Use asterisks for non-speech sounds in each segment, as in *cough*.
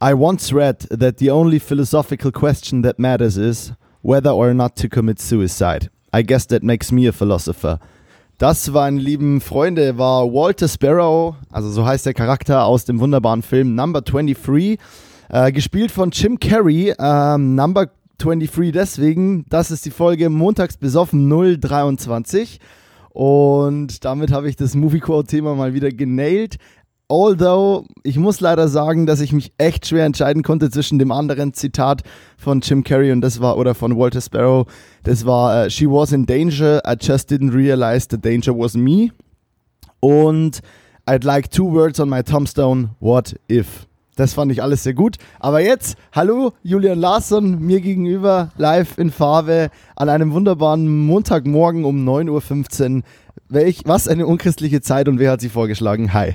I once read that the only philosophical question that matters is whether or not to commit suicide. I guess that makes me a philosopher. Das, meine lieben Freunde, war Walter Sparrow, also so heißt der Charakter aus dem wunderbaren Film Number 23, äh, gespielt von Jim Carrey. Ähm, Number 23 deswegen, das ist die Folge Montags besoffen 023. Und damit habe ich das Moviecore-Thema mal wieder genailt. Although, ich muss leider sagen, dass ich mich echt schwer entscheiden konnte zwischen dem anderen Zitat von Jim Carrey und das war, oder von Walter Sparrow, das war, uh, She was in danger, I just didn't realize the danger was me. Und I'd like two words on my tombstone, what if? Das fand ich alles sehr gut. Aber jetzt, hallo, Julian Larsson, mir gegenüber, live in Farbe, an einem wunderbaren Montagmorgen um 9.15 Uhr. Welch, was eine unchristliche Zeit und wer hat sie vorgeschlagen? Hi.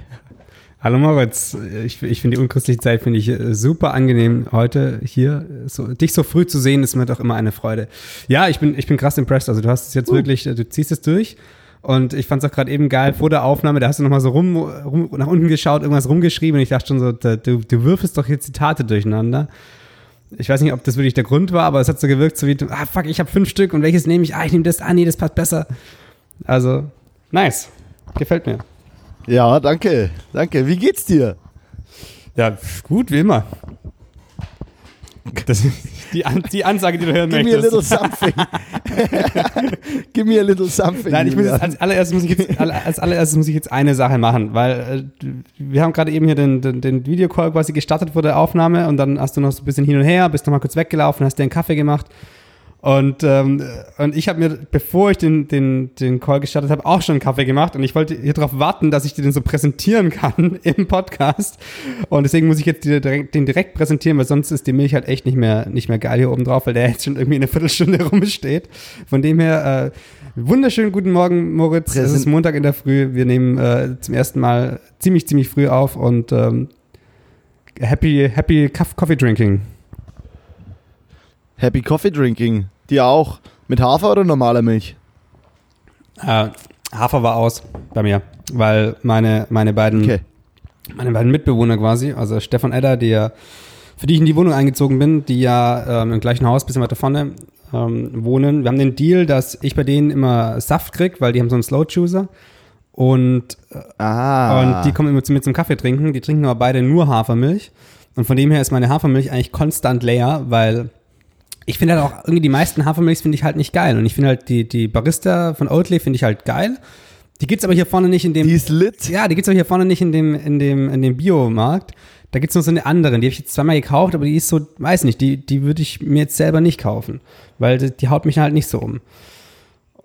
Hallo Moritz, ich, ich finde die unchristliche Zeit finde ich äh, super angenehm heute hier. So, dich so früh zu sehen ist mir doch immer eine Freude. Ja, ich bin, ich bin krass impressed. Also du hast es jetzt uh. wirklich, äh, du ziehst es durch. Und ich fand es auch gerade eben geil, vor der Aufnahme, da hast du nochmal so rum, rum, nach unten geschaut, irgendwas rumgeschrieben und ich dachte schon so, du, du würfelst doch jetzt Zitate durcheinander. Ich weiß nicht, ob das wirklich der Grund war, aber es hat so gewirkt, so wie, ah fuck, ich habe fünf Stück und welches nehme ich? Ah, ich nehme das, ah nee, das passt besser. Also, nice. Gefällt mir. Ja, danke. Danke. Wie geht's dir? Ja, gut, wie immer. Das ist die, An die Ansage, die du hören Give möchtest. Give me a little something. *laughs* Give me a little something. Nein, ich muss jetzt, als, allererstes muss ich jetzt, als allererstes muss ich jetzt eine Sache machen, weil äh, wir haben gerade eben hier den, den, den Videocall quasi gestartet vor der Aufnahme und dann hast du noch so ein bisschen hin und her, bist noch mal kurz weggelaufen, hast dir einen Kaffee gemacht und, ähm, und ich habe mir, bevor ich den, den, den Call gestartet habe, auch schon einen Kaffee gemacht und ich wollte hier darauf warten, dass ich dir den so präsentieren kann *laughs* im Podcast. Und deswegen muss ich jetzt direkt, den direkt präsentieren, weil sonst ist die Milch halt echt nicht mehr, nicht mehr geil hier oben drauf, weil der *laughs* jetzt schon irgendwie eine Viertelstunde *laughs* rumsteht. Von dem her, äh, wunderschönen guten Morgen, Moritz. Präsent es ist Montag in der Früh. Wir nehmen äh, zum ersten Mal ziemlich, ziemlich früh auf und ähm, happy, happy Coffee Drinking. Happy Coffee Drinking. Dir auch. Mit Hafer oder normaler Milch? Äh, Hafer war aus bei mir, weil meine, meine beiden okay. meine beiden Mitbewohner quasi, also Stefan Edder, die ja, für die ich in die Wohnung eingezogen bin, die ja ähm, im gleichen Haus, bisschen weiter vorne ähm, wohnen. Wir haben den Deal, dass ich bei denen immer Saft krieg, weil die haben so einen Slow Chooser. Und, ah. und die kommen immer zu mir zum Kaffee trinken. Die trinken aber beide nur Hafermilch. Und von dem her ist meine Hafermilch eigentlich konstant leer, weil ich finde halt auch irgendwie die meisten Hafermilchs finde ich halt nicht geil. Und ich finde halt die, die Barista von Oatly finde ich halt geil. Die gibt's aber hier vorne nicht in dem. Die ist lit. Ja, die gibt's aber hier vorne nicht in dem, in dem, in dem Biomarkt. Da gibt's noch so eine andere. Die habe ich jetzt zweimal gekauft, aber die ist so, weiß nicht, die, die würde ich mir jetzt selber nicht kaufen. Weil die, die haut mich halt nicht so um.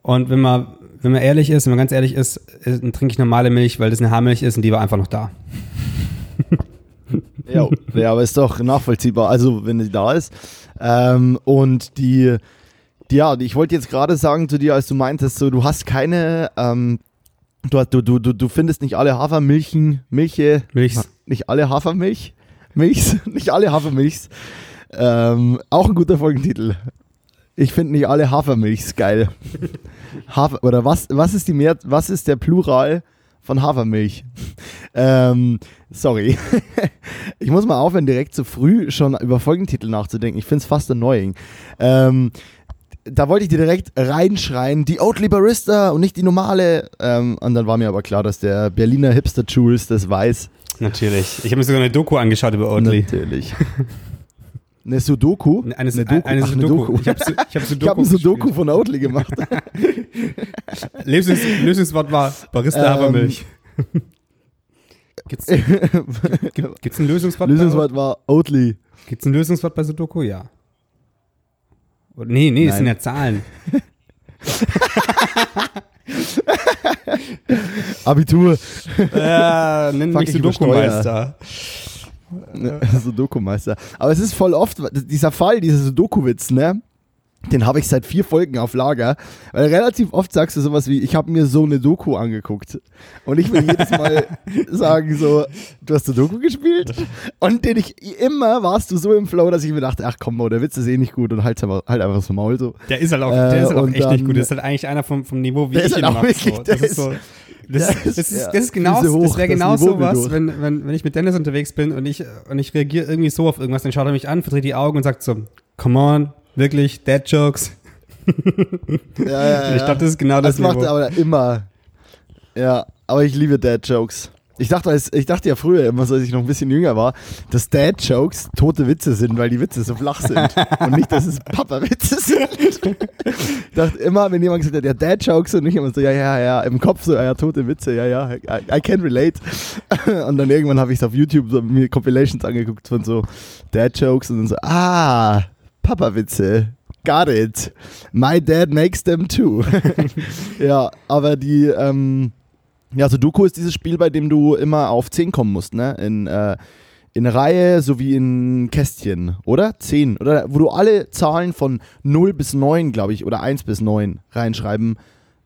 Und wenn man, wenn man ehrlich ist, wenn man ganz ehrlich ist, äh, dann trinke ich normale Milch, weil das eine Haarmilch ist und die war einfach noch da. ja, *laughs* ja, aber ist doch nachvollziehbar. Also, wenn sie da ist. Ähm, und die, die, ja, ich wollte jetzt gerade sagen zu dir, als du meintest, so, du hast keine, ähm, du, du, du, du findest nicht alle Hafermilchen, Milche, Milchs. nicht alle Hafermilch, Milchs, *laughs* nicht alle Hafermilchs. Ähm, auch ein guter Folgentitel. Ich finde nicht alle Hafermilchs geil. *laughs* Hafer, oder was, was ist die Mehr, was ist der Plural von Hafermilch? *laughs* ähm, Sorry. *laughs* ich muss mal aufhören, direkt zu früh schon über Folgentitel nachzudenken. Ich finde es fast annoying. Ähm, da wollte ich dir direkt reinschreien, die Oatly Barista und nicht die normale. Ähm, und dann war mir aber klar, dass der Berliner Hipster Jules das weiß. Natürlich. Ich habe mir sogar eine Doku angeschaut über Oatly. Natürlich. *laughs* Eine Sudoku? Eine, eine, Doku. Eine Ach, Sudoku. Doku. Ich habe *laughs* ich hab Sudoku, ich hab ein Sudoku von Oatly gemacht. Lösungs Lösungswort war Barista ähm, Hafermilch. Gibt es *laughs* ein Lösungswort? Lösungswort war Oatly. Gibt es ein Lösungswort bei Sudoku? Ja. Nee, nee, das sind ja Zahlen. *laughs* Abitur. Ja, nenn mich Sudoku-Meister. *laughs* Sudoku-Meister. Aber es ist voll oft dieser Fall, dieser Sudoku-Witz, ne? Den habe ich seit vier Folgen auf Lager, weil relativ oft sagst du sowas wie, ich habe mir so eine Doku angeguckt. Und ich will jedes Mal *laughs* sagen so, du hast eine Doku gespielt? Und den ich, immer warst du so im Flow, dass ich mir dachte, ach komm, der Witz ist eh nicht gut und halt, halt einfach das Maul so. Der ist halt auch, der ist halt auch echt nicht gut. Der ist halt eigentlich einer vom, vom Niveau, wie ich ihn halt mache. So. Das ist so, das, das, ist, das, ist, das ist genau, das wäre genau so was, wenn, wenn, wenn ich mit Dennis unterwegs bin und ich, und ich reagiere irgendwie so auf irgendwas, dann schaut er mich an, verdreht die Augen und sagt so, come on, wirklich, Dead Jokes. ja, ja, *laughs* ja. Ich glaube, das ist genau das. Das macht er aber immer. Ja, aber ich liebe Dead Jokes. Ich dachte, ich dachte ja früher immer, als ich noch ein bisschen jünger war, dass Dad-Jokes tote Witze sind, weil die Witze so flach sind. *laughs* und nicht, dass es Papa-Witze sind. ich dachte immer, wenn jemand gesagt hat, ja, Dad-Jokes und ich immer so, ja, ja, ja, im Kopf so, ja, tote Witze, ja, ja, I, I can relate. *laughs* und dann irgendwann habe ich auf YouTube so mir Compilations angeguckt von so Dad-Jokes und dann so, ah, Papa-Witze. Got it. My dad makes them too. *laughs* ja, aber die, ähm, ja, so Doku ist dieses Spiel, bei dem du immer auf 10 kommen musst, ne? In, äh, in Reihe sowie in Kästchen, oder? 10. Oder wo du alle Zahlen von 0 bis 9, glaube ich, oder 1 bis 9 reinschreiben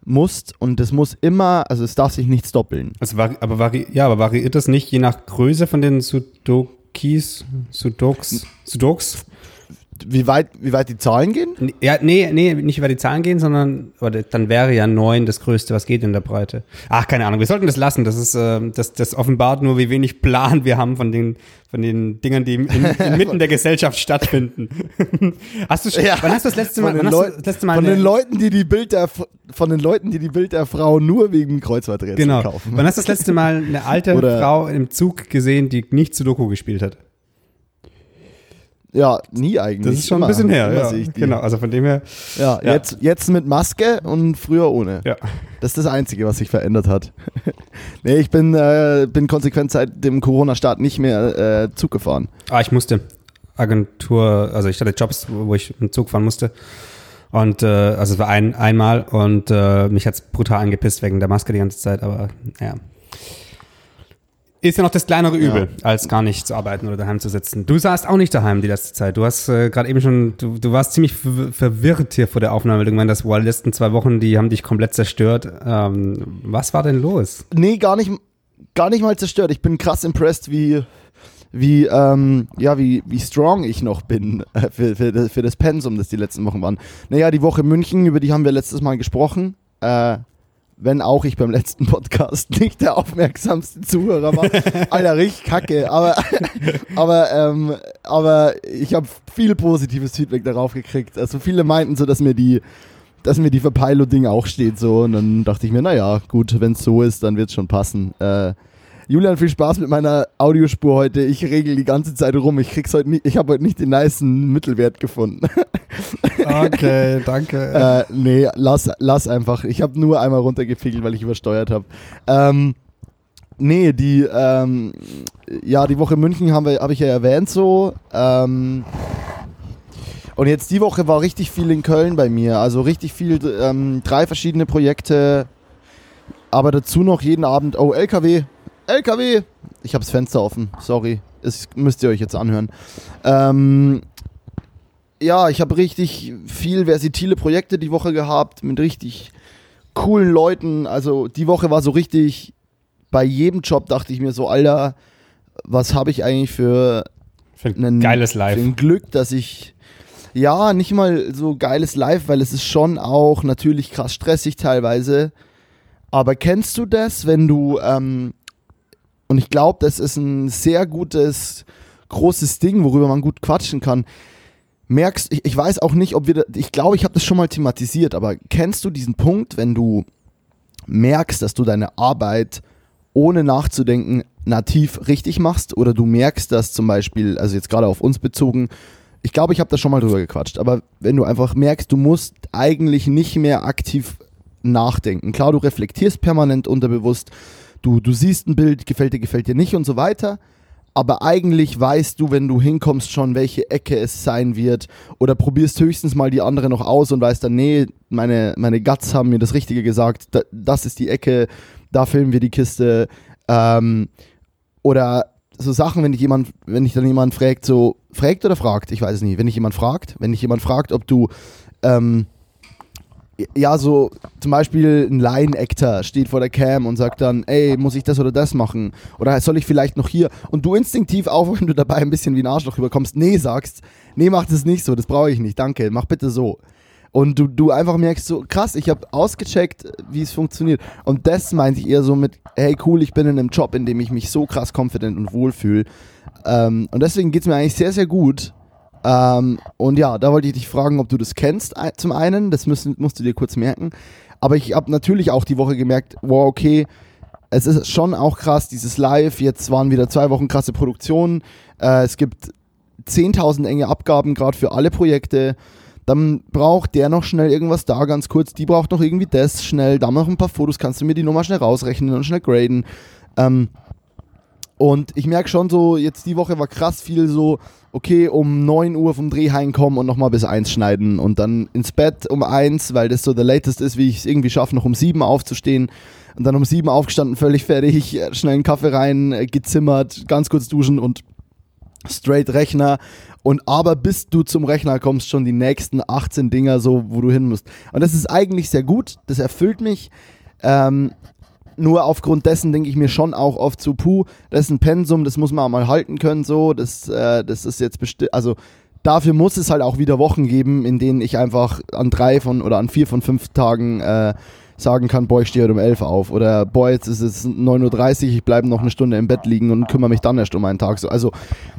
musst und das muss immer, also es darf sich nichts doppeln. Also aber vari ja, aber variiert das nicht je nach Größe von den Sudokis, Sudoks, Sudoks? Wie weit, wie weit die Zahlen gehen? Ja, nee, nee, nicht weit die Zahlen gehen, sondern oder, dann wäre ja neun das Größte, was geht in der Breite. Ach, keine Ahnung, wir sollten das lassen. Das ist, äh, das, das offenbart nur, wie wenig Plan wir haben von den, von den Dingern, die in, *laughs* inmitten der Gesellschaft stattfinden. *laughs* hast du schon, ja, wann hast du das letzte Mal, hast du das letzte Mal von den Leuten, die die Bild der, von den Leuten, die die Bild der Frau nur wegen Kreuzworträtsel genau. kaufen. Wann hast du das letzte Mal eine alte Frau im Zug gesehen, die nicht Sudoku gespielt hat? Ja, nie eigentlich. Das ist schon immer, ein bisschen her, ja. Genau, also von dem her. Ja, ja, Jetzt, jetzt mit Maske und früher ohne. Ja. Das ist das Einzige, was sich verändert hat. *laughs* nee, ich bin, äh, bin konsequent seit dem Corona-Start nicht mehr äh, Zug gefahren. Ah, ich musste. Agentur, also ich hatte Jobs, wo ich mit Zug fahren musste. Und äh, also es war ein, einmal und äh, mich hat's brutal angepisst wegen der Maske die ganze Zeit, aber ja. Ist ja noch das kleinere Übel, ja. als gar nicht zu arbeiten oder daheim zu sitzen. Du saßt auch nicht daheim die letzte Zeit. Du hast äh, gerade eben schon, du, du warst ziemlich verwirrt hier vor der Aufnahme, weil du gemeint hast, wow, die letzten zwei Wochen, die haben dich komplett zerstört. Ähm, was war denn los? Nee, gar nicht, gar nicht mal zerstört. Ich bin krass impressed, wie, wie, ähm, ja, wie, wie strong ich noch bin äh, für, für, für das Pensum, das die letzten Wochen waren. Naja, die Woche München, über die haben wir letztes Mal gesprochen. Äh, wenn auch ich beim letzten Podcast *laughs* nicht der aufmerksamste Zuhörer war. *laughs* Alter, richtig kacke. Aber, *laughs* aber, ähm, aber ich habe viel positives Feedback darauf gekriegt. Also viele meinten so, dass mir die, dass mir die Verpeilo-Ding auch steht so. Und dann dachte ich mir, naja, gut, wenn es so ist, dann wird es schon passen. Äh, Julian, viel Spaß mit meiner Audiospur heute. Ich regel die ganze Zeit rum. Ich krieg's heute nicht, ich habe heute nicht den niceen Mittelwert gefunden. Okay, *laughs* danke. äh, nee, lass, lass einfach. Ich habe nur einmal runtergepegelt, weil ich übersteuert habe. Ähm, nee, die, ähm, ja, die Woche München habe hab ich ja erwähnt so. Ähm, und jetzt die Woche war richtig viel in Köln bei mir. Also richtig viel, ähm, drei verschiedene Projekte. Aber dazu noch jeden Abend, oh, LKW, LKW. Ich habe das Fenster offen, sorry. Das müsst ihr euch jetzt anhören. Ähm, ja, ich habe richtig viel versitile Projekte die Woche gehabt mit richtig coolen Leuten. Also die Woche war so richtig, bei jedem Job dachte ich mir so, Alter, was habe ich eigentlich für, für ein geiles Live. Für ein Glück, dass ich, ja, nicht mal so geiles Live, weil es ist schon auch natürlich krass stressig teilweise. Aber kennst du das, wenn du, ähm, und ich glaube, das ist ein sehr gutes, großes Ding, worüber man gut quatschen kann merkst, ich, ich weiß auch nicht, ob wir, ich glaube, ich habe das schon mal thematisiert, aber kennst du diesen Punkt, wenn du merkst, dass du deine Arbeit ohne nachzudenken nativ richtig machst oder du merkst, dass zum Beispiel, also jetzt gerade auf uns bezogen, ich glaube, ich habe da schon mal drüber gequatscht, aber wenn du einfach merkst, du musst eigentlich nicht mehr aktiv nachdenken. Klar, du reflektierst permanent unterbewusst, du, du siehst ein Bild, gefällt dir, gefällt dir nicht und so weiter, aber eigentlich weißt du, wenn du hinkommst, schon, welche Ecke es sein wird. Oder probierst höchstens mal die andere noch aus und weißt dann, nee, meine, meine Guts haben mir das Richtige gesagt, da, das ist die Ecke, da filmen wir die Kiste. Ähm, oder so Sachen, wenn dich jemand, wenn dich dann jemand fragt, so, fragt oder fragt, ich weiß es nicht, wenn dich jemand fragt, wenn dich jemand fragt, ob du ähm, ja, so zum Beispiel ein Line-Actor steht vor der Cam und sagt dann, ey, muss ich das oder das machen? Oder soll ich vielleicht noch hier? Und du instinktiv auch, *laughs* wenn du dabei ein bisschen wie ein Arschloch rüberkommst, nee, sagst, nee, mach das nicht so, das brauche ich nicht, danke, mach bitte so. Und du, du einfach merkst so, krass, ich habe ausgecheckt, wie es funktioniert. Und das meinte ich eher so mit, hey cool, ich bin in einem Job, in dem ich mich so krass confident und wohlfühle. Ähm, und deswegen geht es mir eigentlich sehr, sehr gut. Ähm, und ja, da wollte ich dich fragen, ob du das kennst zum einen, das müssen, musst du dir kurz merken. Aber ich habe natürlich auch die Woche gemerkt, wow, okay, es ist schon auch krass, dieses Live, jetzt waren wieder zwei Wochen krasse Produktionen, äh, es gibt 10.000 enge Abgaben gerade für alle Projekte, dann braucht der noch schnell irgendwas da, ganz kurz, die braucht noch irgendwie das schnell, da noch ein paar Fotos, kannst du mir die Nummer schnell rausrechnen und schnell graden. Ähm, und ich merke schon so, jetzt die Woche war krass viel so, okay, um 9 Uhr vom Dreh heimkommen und nochmal bis 1 schneiden und dann ins Bett um 1, weil das so der latest ist, wie ich es irgendwie schaffe, noch um 7 aufzustehen. Und dann um 7 aufgestanden, völlig fertig, *laughs* schnell einen Kaffee rein, gezimmert, ganz kurz duschen und straight Rechner. Und aber bis du zum Rechner kommst, schon die nächsten 18 Dinger so, wo du hin musst. Und das ist eigentlich sehr gut, das erfüllt mich. Ähm, nur aufgrund dessen denke ich mir schon auch oft so, puh, das ist ein Pensum, das muss man auch mal halten können, so, das, äh, das ist jetzt bestimmt, also dafür muss es halt auch wieder Wochen geben, in denen ich einfach an drei von oder an vier von fünf Tagen äh, sagen kann, boah, ich stehe heute um elf auf oder boah, jetzt ist es 9.30 Uhr, ich bleibe noch eine Stunde im Bett liegen und kümmere mich dann erst um einen Tag. So, also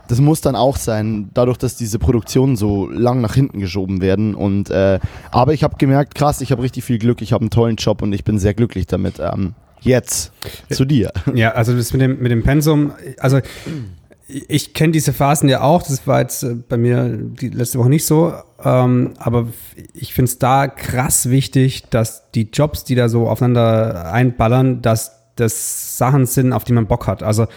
das muss dann auch sein, dadurch, dass diese Produktionen so lang nach hinten geschoben werden. Und äh, aber ich habe gemerkt, krass, ich habe richtig viel Glück, ich habe einen tollen Job und ich bin sehr glücklich damit. Ähm, jetzt zu dir. Ja, also das mit dem, mit dem Pensum, also ich kenne diese Phasen ja auch, das war jetzt äh, bei mir die letzte Woche nicht so, ähm, aber ich finde es da krass wichtig, dass die Jobs, die da so aufeinander einballern, dass das Sachen sind, auf die man Bock hat. Also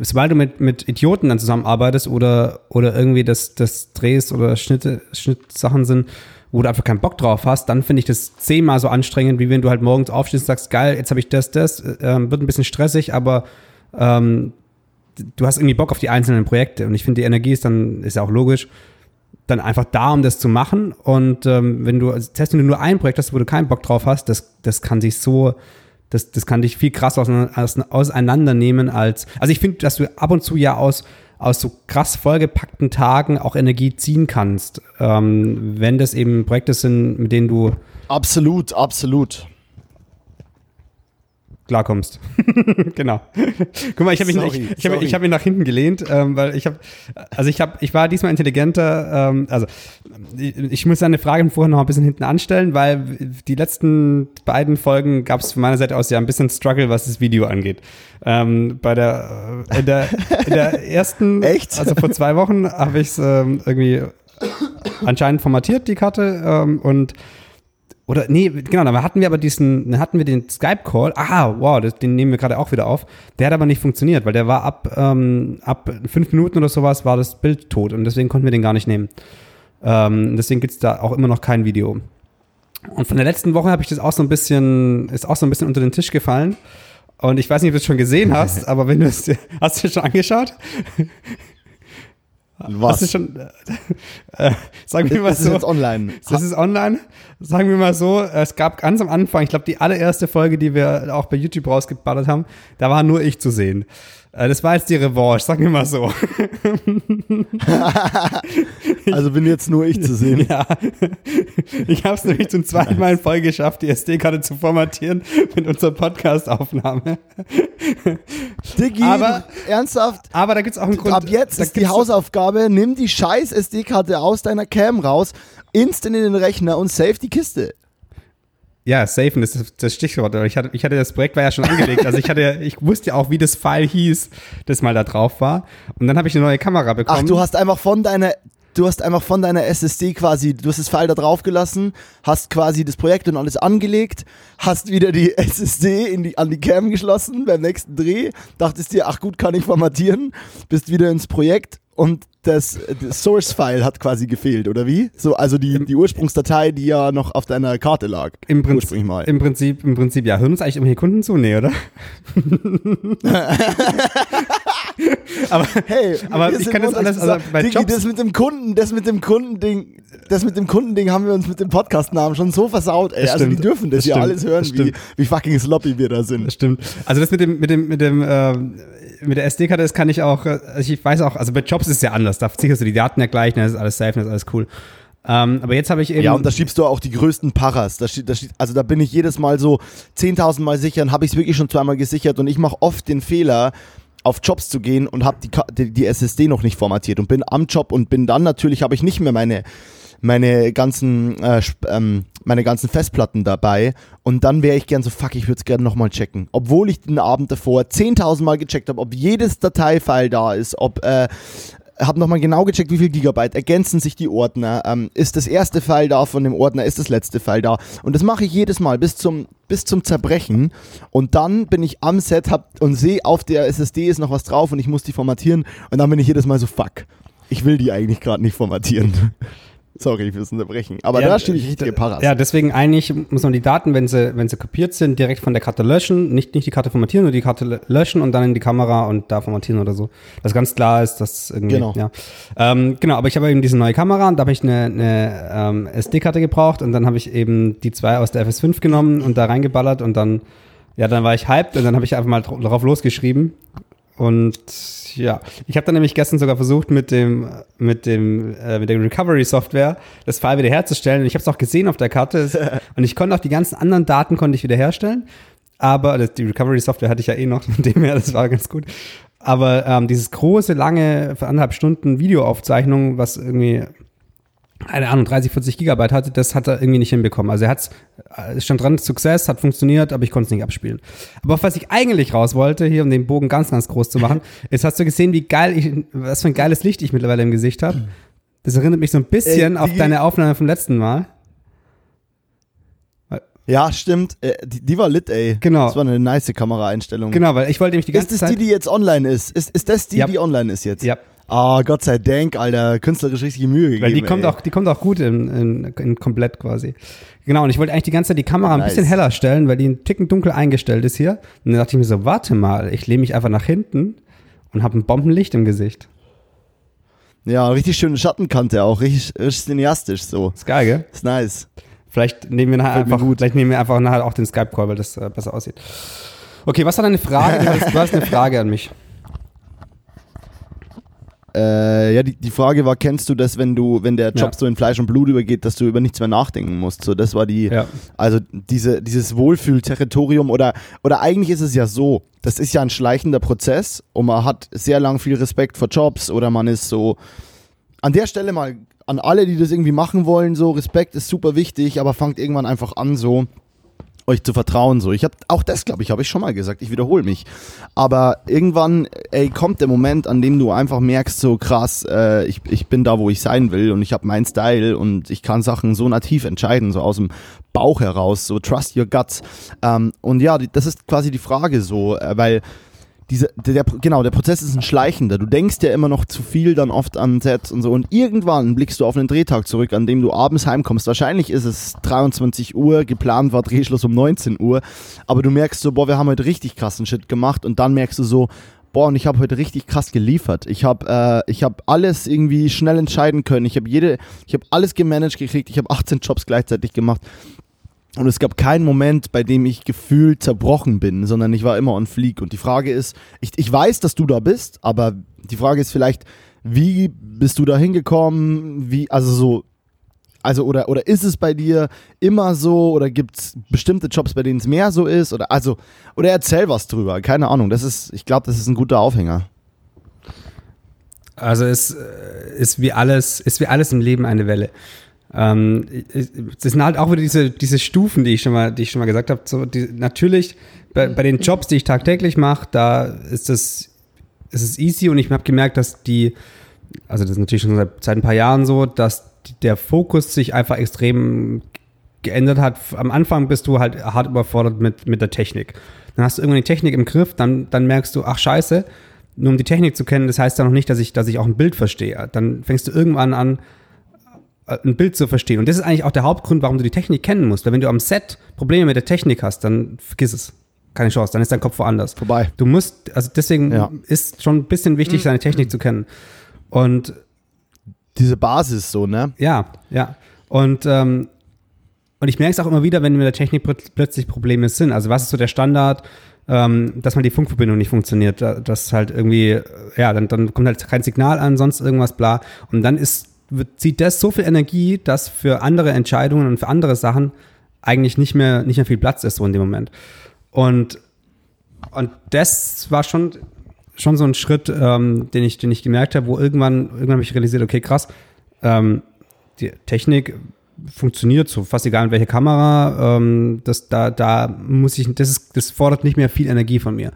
sobald du mit, mit Idioten dann zusammenarbeitest oder, oder irgendwie das, das Drehs oder Schnitte, Schnittsachen sind, wo du einfach keinen Bock drauf hast, dann finde ich das zehnmal so anstrengend, wie wenn du halt morgens aufstehst und sagst, geil, jetzt habe ich das, das, äh, wird ein bisschen stressig, aber ähm, du hast irgendwie Bock auf die einzelnen Projekte und ich finde, die Energie ist dann, ist ja auch logisch, dann einfach da, um das zu machen und ähm, wenn du, also, selbst wenn du nur ein Projekt hast, wo du keinen Bock drauf hast, das, das kann sich so, das, das kann dich viel krass auseinandernehmen als, also ich finde, dass du ab und zu ja aus aus so krass vollgepackten Tagen auch Energie ziehen kannst, ähm, wenn das eben Projekte sind, mit denen du absolut, absolut klarkommst. *laughs* genau. Guck mal, ich habe mich, sorry, ich, ich hab, ich hab mich nach hinten gelehnt, ähm, weil ich habe, also ich habe, ich war diesmal intelligenter. Ähm, also ich, ich muss eine Frage vorher noch ein bisschen hinten anstellen, weil die letzten beiden Folgen gab es von meiner Seite aus ja ein bisschen Struggle, was das Video angeht. Ähm, bei der, äh, in der, in der *laughs* ersten, Echt? also vor zwei Wochen habe ich es ähm, irgendwie anscheinend formatiert, die Karte, ähm, und oder nee, genau, dann hatten wir aber diesen, dann hatten wir den Skype-Call. Ah, wow, das, den nehmen wir gerade auch wieder auf. Der hat aber nicht funktioniert, weil der war ab, ähm, ab fünf Minuten oder sowas war das Bild tot und deswegen konnten wir den gar nicht nehmen. Ähm, deswegen gibt's da auch immer noch kein Video. Und von der letzten Woche habe ich das auch so ein bisschen, ist auch so ein bisschen unter den Tisch gefallen. Und ich weiß nicht, ob du es schon gesehen hast, *laughs* aber wenn du es hast du es schon angeschaut? Was? Hast du schon, *laughs* äh, sagen wir mal das so. Das ist jetzt online. Das ist online. Sagen wir mal so, es gab ganz am Anfang, ich glaube, die allererste Folge, die wir auch bei YouTube rausgeballert haben, da war nur ich zu sehen. Äh, das war jetzt die Revanche, sagen wir mal so. *laughs* also bin jetzt nur ich zu sehen. Ja. Ich habe es nämlich zum zweiten Mal in Folge geschafft, die SD-Karte zu formatieren mit unserer Podcast-Aufnahme. Diggi, aber, ernsthaft? Aber da gibt es auch einen Grund. Ab jetzt ist die Hausaufgabe, nimm die scheiß SD-Karte aus deiner Cam raus, instant in den Rechner und save die Kiste. Ja, safen ist das Stichwort. Ich hatte, ich hatte das Projekt war ja schon angelegt. Also ich hatte, *laughs* ich wusste ja auch, wie das File hieß, das mal da drauf war. Und dann habe ich eine neue Kamera bekommen. Ach, du hast einfach von deiner, du hast einfach von deiner SSD quasi, du hast das File da drauf gelassen, hast quasi das Projekt und alles angelegt, hast wieder die *laughs* SSD in die, an die Cam geschlossen beim nächsten Dreh, dachtest dir, ach gut, kann ich formatieren, bist wieder ins Projekt und das, das Source-File hat quasi gefehlt, oder wie? So, also die, die Ursprungsdatei, die ja noch auf deiner Karte lag. Im, Prinzip, im Prinzip, im Prinzip, ja. Hören uns eigentlich irgendwelche Kunden zu? Nee, oder? *laughs* *laughs* aber, Hey, aber ich kann das alles, also bei Digi, Jobs, das mit dem Kunden, das mit dem Kundending, das mit dem Kundending haben wir uns mit dem Podcastnamen schon so versaut, ey. Das also die dürfen das, Das ja stimmt. alles hören, Das wie, wie fucking sloppy wir da sind. Das stimmt. Also das mit dem, mit dem, mit dem, ähm, mit der SD-Karte, das kann ich auch, äh, also ich weiß auch, also bei Jobs ist es ja anders. Da sicherst du die Daten ja gleich, dann ist alles safe, dann ist alles cool. Ähm, aber jetzt habe ich eben. Ja, und da schiebst du auch die größten Paras. Da, da, also da bin ich jedes Mal so 10.000 Mal sicher und habe ich es wirklich schon zweimal gesichert und ich mache oft den Fehler, auf Jobs zu gehen und habe die, die, SSD noch nicht formatiert und bin am Job und bin dann natürlich, habe ich nicht mehr meine, meine ganzen äh, ähm, meine ganzen Festplatten dabei und dann wäre ich gern so, fuck, ich würde es gerne nochmal checken. Obwohl ich den Abend davor 10.000 Mal gecheckt habe, ob jedes Dateifile da ist, ob äh, habe nochmal genau gecheckt, wie viel Gigabyte, ergänzen sich die Ordner, ähm, ist das erste File da von dem Ordner, ist das letzte File da. Und das mache ich jedes Mal bis zum, bis zum Zerbrechen. Und dann bin ich am Set hab, und sehe auf der SSD ist noch was drauf und ich muss die formatieren. Und dann bin ich jedes Mal so, fuck, ich will die eigentlich gerade nicht formatieren. *laughs* Sorry fürs Unterbrechen, aber Ja, da stehe ich richtige Paras. Ja, deswegen eigentlich muss man die Daten, wenn sie, wenn sie kopiert sind, direkt von der Karte löschen. Nicht, nicht die Karte formatieren, nur die Karte lö- löschen und dann in die Kamera und da formatieren oder so. Das ganz klar ist, dass irgendwie, Genau. ja. Ähm, genau, aber ich habe eben diese neue Kamera und da habe ich eine, eine ähm, SD-Karte gebraucht und dann habe ich eben die zwei aus der FS5 genommen und da reingeballert und dann, ja, dann war ich hyped und dann habe ich einfach mal dr- drauf losgeschrieben und ja, ich habe dann nämlich gestern sogar versucht mit dem mit dem äh, mit der Recovery Software das File wiederherzustellen und ich habe es auch gesehen auf der Karte. *laughs* Und ich konnte auch die ganzen anderen Daten konnte ich wiederherstellen, aber das, die Recovery Software hatte ich ja eh noch, *laughs* von dem her das war ganz gut. Aber ähm, dieses große lange für anderthalb Stunden Videoaufzeichnung, was irgendwie keine Ahnung, 30, 40 Gigabyte hatte, das hat er irgendwie nicht hinbekommen. Also er hat es stand dran, Success, hat funktioniert, aber ich konnte es nicht abspielen. Aber auf was ich eigentlich raus wollte, hier um den Bogen ganz, ganz groß zu machen, *laughs* ist, hast du gesehen, wie geil ich, was für ein geiles Licht ich mittlerweile im Gesicht habe? Das erinnert mich so ein bisschen Ey, auf deine Aufnahme vom letzten Mal. Ja, stimmt, äh, die, die war lit, ey. Genau. Das war eine nice Kameraeinstellung. Genau, weil ich wollte nämlich die ganze Ist das Zeit. die, die jetzt online ist? Ist, ist das die, Ja. die online ist jetzt? Ja. Ah, Gott sei Dank, Alter. Künstlerisch richtige Mühe gegeben. Weil die kommt ey. auch, die kommt auch gut in, in, in komplett quasi. Genau, und ich wollte eigentlich die ganze Zeit die Kamera ein Nice. bisschen heller stellen, weil die einen Ticken dunkel eingestellt ist hier. Und dann dachte ich mir so, warte mal, ich lehne mich einfach nach hinten und habe ein Bombenlicht im Gesicht. Ja, richtig schöne Schattenkante auch. Richtig, richtig cineastisch so. Ist geil, gell? Ist nice. Vielleicht nehmen wir nachher einfach, vielleicht nehmen wir einfach nachher auch den Skype-Call, weil das äh, besser aussieht. Okay, was war deine Frage? Du hast, du hast eine Frage an mich. Äh, ja, die, die Frage war, kennst du das, wenn du, wenn der Job Ja. so in Fleisch und Blut übergeht, dass du über nichts mehr nachdenken musst? So, das war die, Ja. also diese, dieses Wohlfühlterritorium oder, oder eigentlich ist es ja so, das ist ja ein schleichender Prozess und man hat sehr lang viel Respekt vor Jobs oder man ist so, an der Stelle mal an alle, die das irgendwie machen wollen, so Respekt ist super wichtig, aber fangt irgendwann einfach an, so euch zu vertrauen. So, ich habe auch das, glaube ich, habe ich schon mal gesagt. Ich wiederhole mich. Aber irgendwann, ey, kommt der Moment, an dem du einfach merkst, so krass, äh, ich, ich bin da, wo ich sein will und ich habe meinen Style und ich kann Sachen so nativ entscheiden, so aus dem Bauch heraus, so trust your guts. Ähm, und ja, das ist quasi die Frage so, äh, weil diese, der, genau, der Prozess ist ein schleichender. Du denkst ja immer noch zu viel dann oft an Sets und so. Und irgendwann blickst du auf einen Drehtag zurück, an dem du abends heimkommst. Wahrscheinlich ist es 23 Uhr, geplant war Drehschluss um 19 Uhr. Aber du merkst so, boah, wir haben heute richtig krassen Shit gemacht. Und dann merkst du so, boah, und ich habe heute richtig krass geliefert. Ich habe äh, ich hab alles irgendwie schnell entscheiden können. Ich habe jede, ich habe alles gemanagt gekriegt. Ich habe 18 Jobs gleichzeitig gemacht. Und es gab keinen Moment, bei dem ich gefühlt zerbrochen bin, sondern ich war immer on fleek. Und die Frage ist, ich, ich weiß, dass du da bist, aber die Frage ist vielleicht, wie bist du da hingekommen? Wie, also so, also oder, oder ist es bei dir immer so oder gibt es bestimmte Jobs, bei denen es mehr so ist? Oder also, oder erzähl was drüber, keine Ahnung. Das ist, ich glaube, das ist ein guter Aufhänger. Also es äh, ist wie alles, ist wie alles im Leben eine Welle. Ähm, das sind halt auch wieder diese, diese Stufen, die ich schon mal, die ich schon mal gesagt habe. So, die, natürlich, bei, bei den Jobs, die ich tagtäglich mache, da ist das, ist es easy und ich habe gemerkt, dass die, also das ist natürlich schon seit, seit ein paar Jahren so, dass der Fokus sich einfach extrem geändert hat. Am Anfang bist du halt hart überfordert mit, mit der Technik. Dann hast du irgendwann die Technik im Griff, dann, dann merkst du, ach scheiße, nur um die Technik zu kennen, das heißt ja noch nicht, dass ich, dass ich auch ein Bild verstehe. Dann fängst du irgendwann an, ein Bild zu verstehen. Und das ist eigentlich auch der Hauptgrund, warum du die Technik kennen musst. Weil wenn du am Set Probleme mit der Technik hast, dann vergiss es. keine Chance, dann ist dein Kopf woanders. Vorbei. Du musst, also deswegen Ja. ist schon ein bisschen wichtig, seine Technik zu kennen. Und Diese Basis so, ne? ja, ja. Und, ähm, und ich merke es auch immer wieder, wenn mit der Technik plöt- plötzlich Probleme sind. Also was ist so der Standard, ähm, dass mal die Funkverbindung nicht funktioniert, da- dass halt irgendwie, äh, ja, dann, dann kommt halt kein Signal an, sonst irgendwas, bla. Und dann ist, zieht das so viel Energie, dass für andere Entscheidungen und für andere Sachen eigentlich nicht mehr, nicht mehr viel Platz ist so in dem Moment. Und, und das war schon, schon so ein Schritt, ähm, den, ich, den ich gemerkt habe, wo irgendwann, irgendwann habe ich realisiert, okay, krass, ähm, die Technik funktioniert so, fast egal in welche Kamera, ähm, das, da, da muss ich, das, ist, das fordert nicht mehr viel Energie von mir.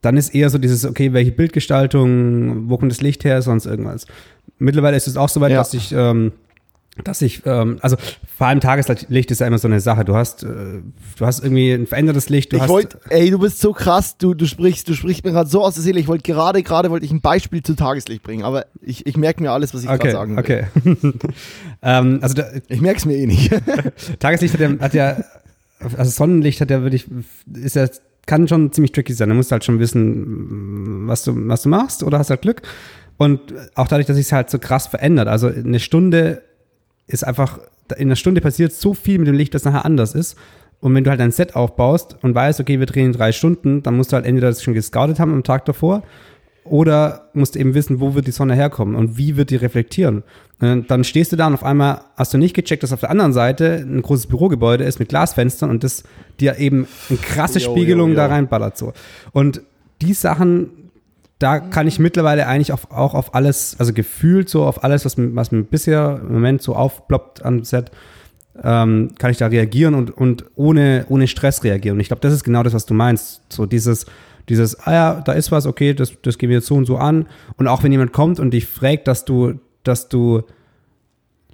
Dann ist eher so dieses, okay, welche Bildgestaltung, wo kommt das Licht her, sonst irgendwas. Mittlerweile ist es auch so weit, Ja. dass ich, ähm, dass ich, ähm, also vor allem Tageslicht ist ja immer so eine Sache. Du hast, äh, du hast irgendwie ein verändertes Licht. Du ich wollte, ey, du bist so krass, du, du sprichst, du sprichst mir gerade so aus der Seele. Ich wollte gerade, gerade wollte ich ein Beispiel zu Tageslicht bringen, aber ich, ich merke mir alles, was ich gerade okay, sagen will. okay. *laughs* ähm, also da, Ich merke es mir eh nicht. *laughs* Tageslicht hat ja, hat ja, also Sonnenlicht hat ja wirklich, ist ja, kann schon ziemlich tricky sein. Da musst du halt schon wissen, was du, was du machst oder hast halt Glück. Und auch dadurch, dass sich es halt so krass verändert. Also eine Stunde ist einfach, in einer Stunde passiert so viel mit dem Licht, das nachher anders ist. Und wenn du halt ein Set aufbaust und weißt, okay, wir drehen in drei Stunden, dann musst du halt entweder das schon gescoutet haben am Tag davor oder musst eben wissen, wo wird die Sonne herkommen und wie wird die reflektieren. Und dann stehst du da und auf einmal hast du nicht gecheckt, dass auf der anderen Seite ein großes Bürogebäude ist mit Glasfenstern und das dir eben eine krasse Jo, Spiegelung jo, jo. da reinballert so. Und die Sachen, da kann ich mittlerweile eigentlich auf, auch auf alles, also gefühlt so auf alles, was, mir- was mir bisher im Moment so aufploppt am Set, ähm, kann ich da reagieren und, und ohne, ohne Stress reagieren. Und ich glaube, das ist genau das, was du meinst. So dieses, dieses, ah ja, da ist was, okay, das, das gehen wir jetzt so und so an. Und auch wenn jemand kommt und dich fragt, dass du, dass du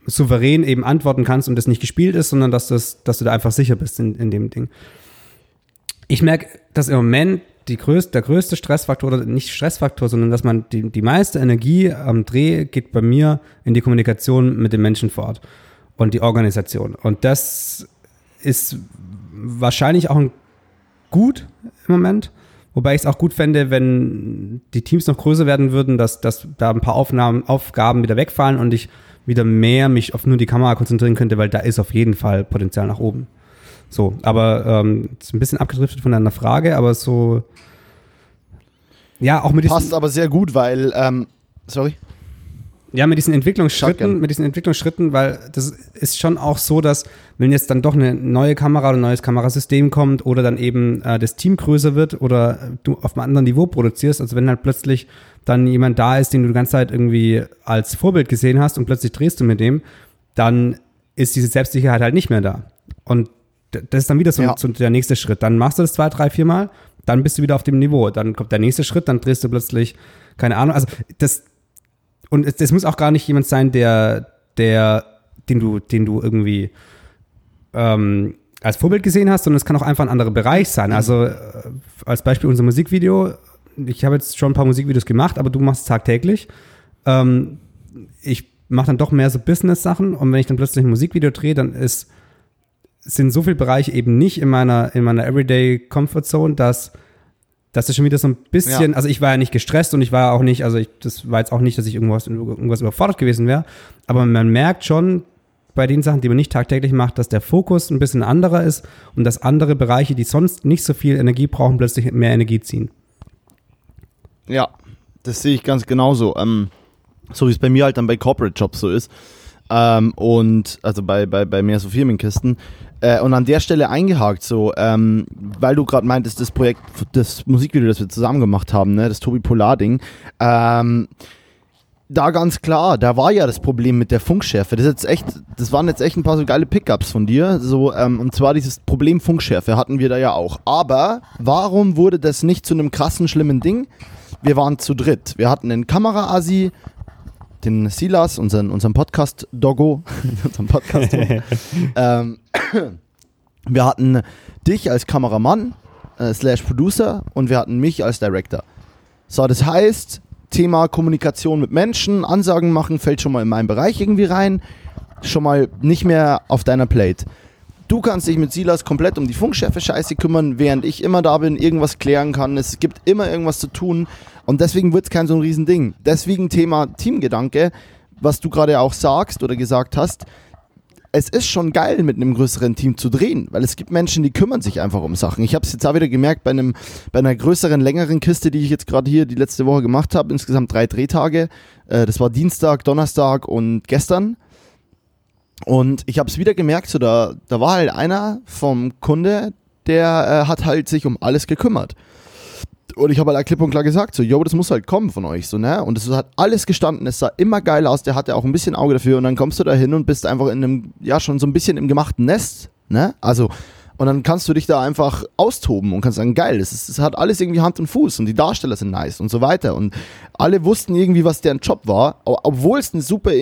souverän eben antworten kannst und das nicht gespielt ist, sondern dass, das, dass du da einfach sicher bist in, in dem Ding. Ich merke, dass im Moment die größte, der größte Stressfaktor, oder nicht Stressfaktor, sondern dass man die, die meiste Energie am Dreh geht bei mir in die Kommunikation mit den Menschen vor Ort und die Organisation. Und das ist wahrscheinlich auch ein gut im Moment. Wobei ich es auch gut fände, wenn die Teams noch größer werden würden, dass, dass da ein paar Aufnahmen, Aufgaben wieder wegfallen und ich wieder mehr mich auf nur die Kamera konzentrieren könnte, weil da ist auf jeden Fall Potenzial nach oben. So, aber ähm, ist ein bisschen abgedriftet von deiner Frage, aber so ja, auch mit diesen, Passt aber sehr gut, weil, ähm, sorry. Ja, mit diesen Shotgun. Entwicklungsschritten, mit diesen Entwicklungsschritten, weil das ist schon auch so, dass wenn jetzt dann doch eine neue Kamera oder ein neues Kamerasystem kommt oder dann eben äh, das Team größer wird oder du auf einem anderen Niveau produzierst, also wenn halt plötzlich dann jemand da ist, den du die ganze Zeit irgendwie als Vorbild gesehen hast und plötzlich drehst du mit dem, dann ist diese Selbstsicherheit halt nicht mehr da. Und das ist dann wieder so, Ja. so der nächste Schritt. Dann machst du das zwei, drei, vier Mal, dann bist du wieder auf dem Niveau. Dann kommt der nächste Schritt, dann drehst du plötzlich, keine Ahnung, also das, und es, es muss auch gar nicht jemand sein, der, der, den du, den du irgendwie ähm, als Vorbild gesehen hast, sondern es kann auch einfach ein anderer Bereich sein. Also äh, als Beispiel unser Musikvideo. Ich habe jetzt schon ein paar Musikvideos gemacht, aber du machst es tagtäglich. Ähm, ich mache dann doch mehr so Business-Sachen und wenn ich dann plötzlich ein Musikvideo drehe, dann ist, sind so viele Bereiche eben nicht in meiner, in meiner Everyday Comfort Zone, dass das ist schon wieder so ein bisschen, Ja. also ich war ja nicht gestresst und ich war auch nicht, also ich, das war jetzt auch nicht, dass ich irgendwas, irgendwas überfordert gewesen wäre, aber man merkt schon bei den Sachen, die man nicht tagtäglich macht, dass der Fokus ein bisschen anderer ist und dass andere Bereiche, die sonst nicht so viel Energie brauchen, plötzlich mehr Energie ziehen. Ja, das sehe ich ganz genauso. Ähm, so wie es bei mir halt dann bei Corporate Jobs so ist. Ähm, und also bei, bei, bei mehr so Firmenkisten. Äh, und an der Stelle eingehakt, so, ähm, weil du gerade meintest, das Projekt, das Musikvideo, das wir zusammen gemacht haben, ne, das Tobi Polar-Ding, ähm, da ganz klar, da war ja das Problem mit der Funkschärfe. Das, ist jetzt echt, das waren jetzt echt ein paar so geile Pickups von dir. So, ähm, und zwar dieses Problem Funkschärfe hatten wir da ja auch. Aber warum wurde das nicht zu einem krassen, schlimmen Ding? Wir waren zu dritt. Wir hatten einen Kamera-Asi, den Silas, unseren, unseren Podcast-Doggo, *laughs* unseren podcast *laughs* ähm, *clears throat* Wir hatten dich als Kameramann, äh, slash Producer und wir hatten mich als Director. So, das heißt, Thema Kommunikation mit Menschen, Ansagen machen, fällt schon mal in meinen Bereich irgendwie rein. Schon mal nicht mehr auf deiner Plate. Du kannst dich mit Silas komplett um die Funkcheffe-Scheiße kümmern, während ich immer da bin, irgendwas klären kann. Es gibt immer irgendwas zu tun und deswegen wird es kein so ein Riesending. Deswegen Thema Teamgedanke, was du gerade auch sagst oder gesagt hast es ist schon geil, mit einem größeren Team zu drehen, weil es gibt Menschen, die kümmern sich einfach um Sachen. Ich habe es jetzt auch wieder gemerkt bei einem, bei einer größeren, längeren Kiste, die ich jetzt gerade hier die letzte Woche gemacht habe. Insgesamt drei Drehtage. Äh, das war Dienstag, Donnerstag und gestern. Und ich habe es wieder gemerkt, so da, da war halt einer vom Kunde, der äh, hat halt sich um alles gekümmert. Und ich habe halt klipp und klar gesagt, so, yo, das muss halt kommen von euch, so, ne? Und es hat alles gestanden, es sah immer geil aus, der hatte auch ein bisschen Auge dafür und dann kommst du da hin und bist einfach in einem, ja, schon so ein bisschen im gemachten Nest, ne? Also, und dann kannst du dich da einfach austoben und kannst sagen, geil, es, hat alles irgendwie Hand und Fuß und die Darsteller sind nice und so weiter. Und alle wussten irgendwie, was deren Job war, obwohl es eine super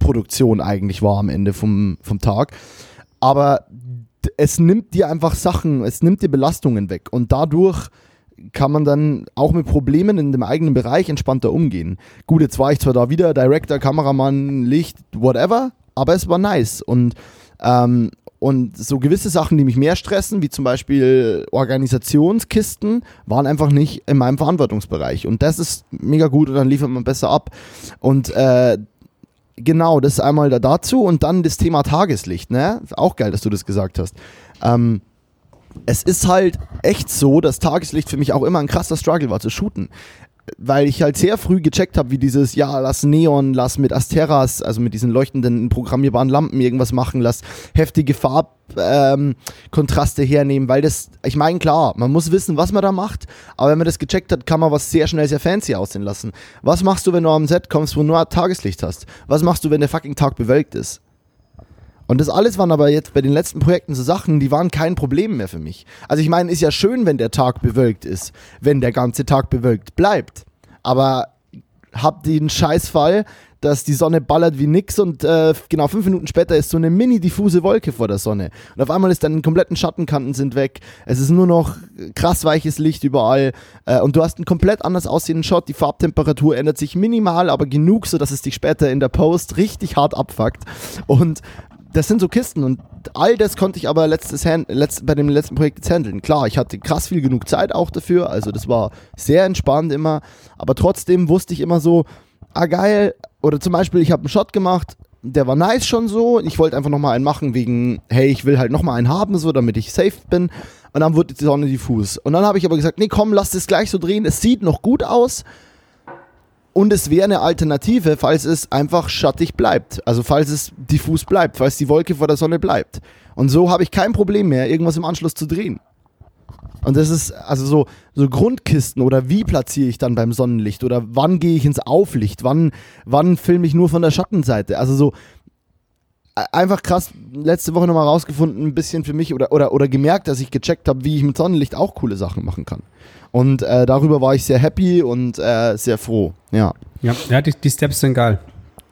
Indie-Produktion eigentlich war am Ende vom, vom Tag. Aber es nimmt dir einfach Sachen, es nimmt dir Belastungen weg und dadurch kann man dann auch mit Problemen in dem eigenen Bereich entspannter umgehen. Gut, jetzt war ich zwar da wieder Director, Kameramann, Licht, whatever, aber es war nice und ähm, und so gewisse Sachen, die mich mehr stressen, wie zum Beispiel Organisationskisten, waren einfach nicht in meinem Verantwortungsbereich. Und das ist mega gut und dann liefert man besser ab. Und äh, genau, das einmal da dazu und dann das Thema Tageslicht. Ne? Auch geil, dass du das gesagt hast. Ähm, es ist halt echt so, dass Tageslicht für mich auch immer ein krasser Struggle war zu shooten. Weil ich halt sehr früh gecheckt habe, wie dieses, ja, lass Neon, lass mit Asteras, also mit diesen leuchtenden programmierbaren Lampen irgendwas machen, lass heftige Farbkontraste ähm, hernehmen, weil das, ich meine, klar, man muss wissen, was man da macht, aber wenn man das gecheckt hat, kann man was sehr schnell sehr fancy aussehen lassen. Was machst du, wenn du am Set kommst, wo nur Tageslicht hast? Was machst du, wenn der fucking Tag bewölkt ist? Und das alles waren aber jetzt bei den letzten Projekten so Sachen, die waren kein Problem mehr für mich. Also ich meine, ist ja schön, wenn der Tag bewölkt ist, wenn der ganze Tag bewölkt bleibt. Aber hab den Scheißfall, dass die Sonne ballert wie nix und äh, genau fünf Minuten später ist so eine mini diffuse Wolke vor der Sonne. Und auf einmal ist dann kompletten Schattenkanten sind weg. Es ist nur noch krass weiches Licht überall äh, und du hast einen komplett anders aussehenden Shot. Die Farbtemperatur ändert sich minimal, aber genug, so dass es dich später in der Post richtig hart abfuckt. Und das sind so Kisten und all das konnte ich aber letztes Hand, letzt, bei dem letzten Projekt jetzt handeln. Klar, ich hatte krass viel genug Zeit auch dafür, also das war sehr entspannt immer, aber trotzdem wusste ich immer so, ah geil, oder zum Beispiel, ich habe einen Shot gemacht, der war nice schon so, ich wollte einfach nochmal einen machen wegen, hey, ich will halt nochmal einen haben, so, damit ich safe bin und dann wurde die Sonne diffus. Und dann habe ich aber gesagt, nee, komm, lass das gleich so drehen, es sieht noch gut aus, und es wäre eine Alternative, falls es einfach schattig bleibt. Also falls es diffus bleibt, falls die Wolke vor der Sonne bleibt. Und so habe ich kein Problem mehr, irgendwas im Anschluss zu drehen. Und das ist also so, so Grundkisten oder wie platziere ich dann beim Sonnenlicht oder wann gehe ich ins Auflicht, wann, wann filme ich nur von der Schattenseite. Also so einfach krass, letzte Woche nochmal rausgefunden, ein bisschen für mich oder, oder, oder gemerkt, dass ich gecheckt habe, wie ich mit Sonnenlicht auch coole Sachen machen kann. Und äh, darüber war ich sehr happy und äh, sehr froh. Ja, ja, ja die, die Steps sind geil.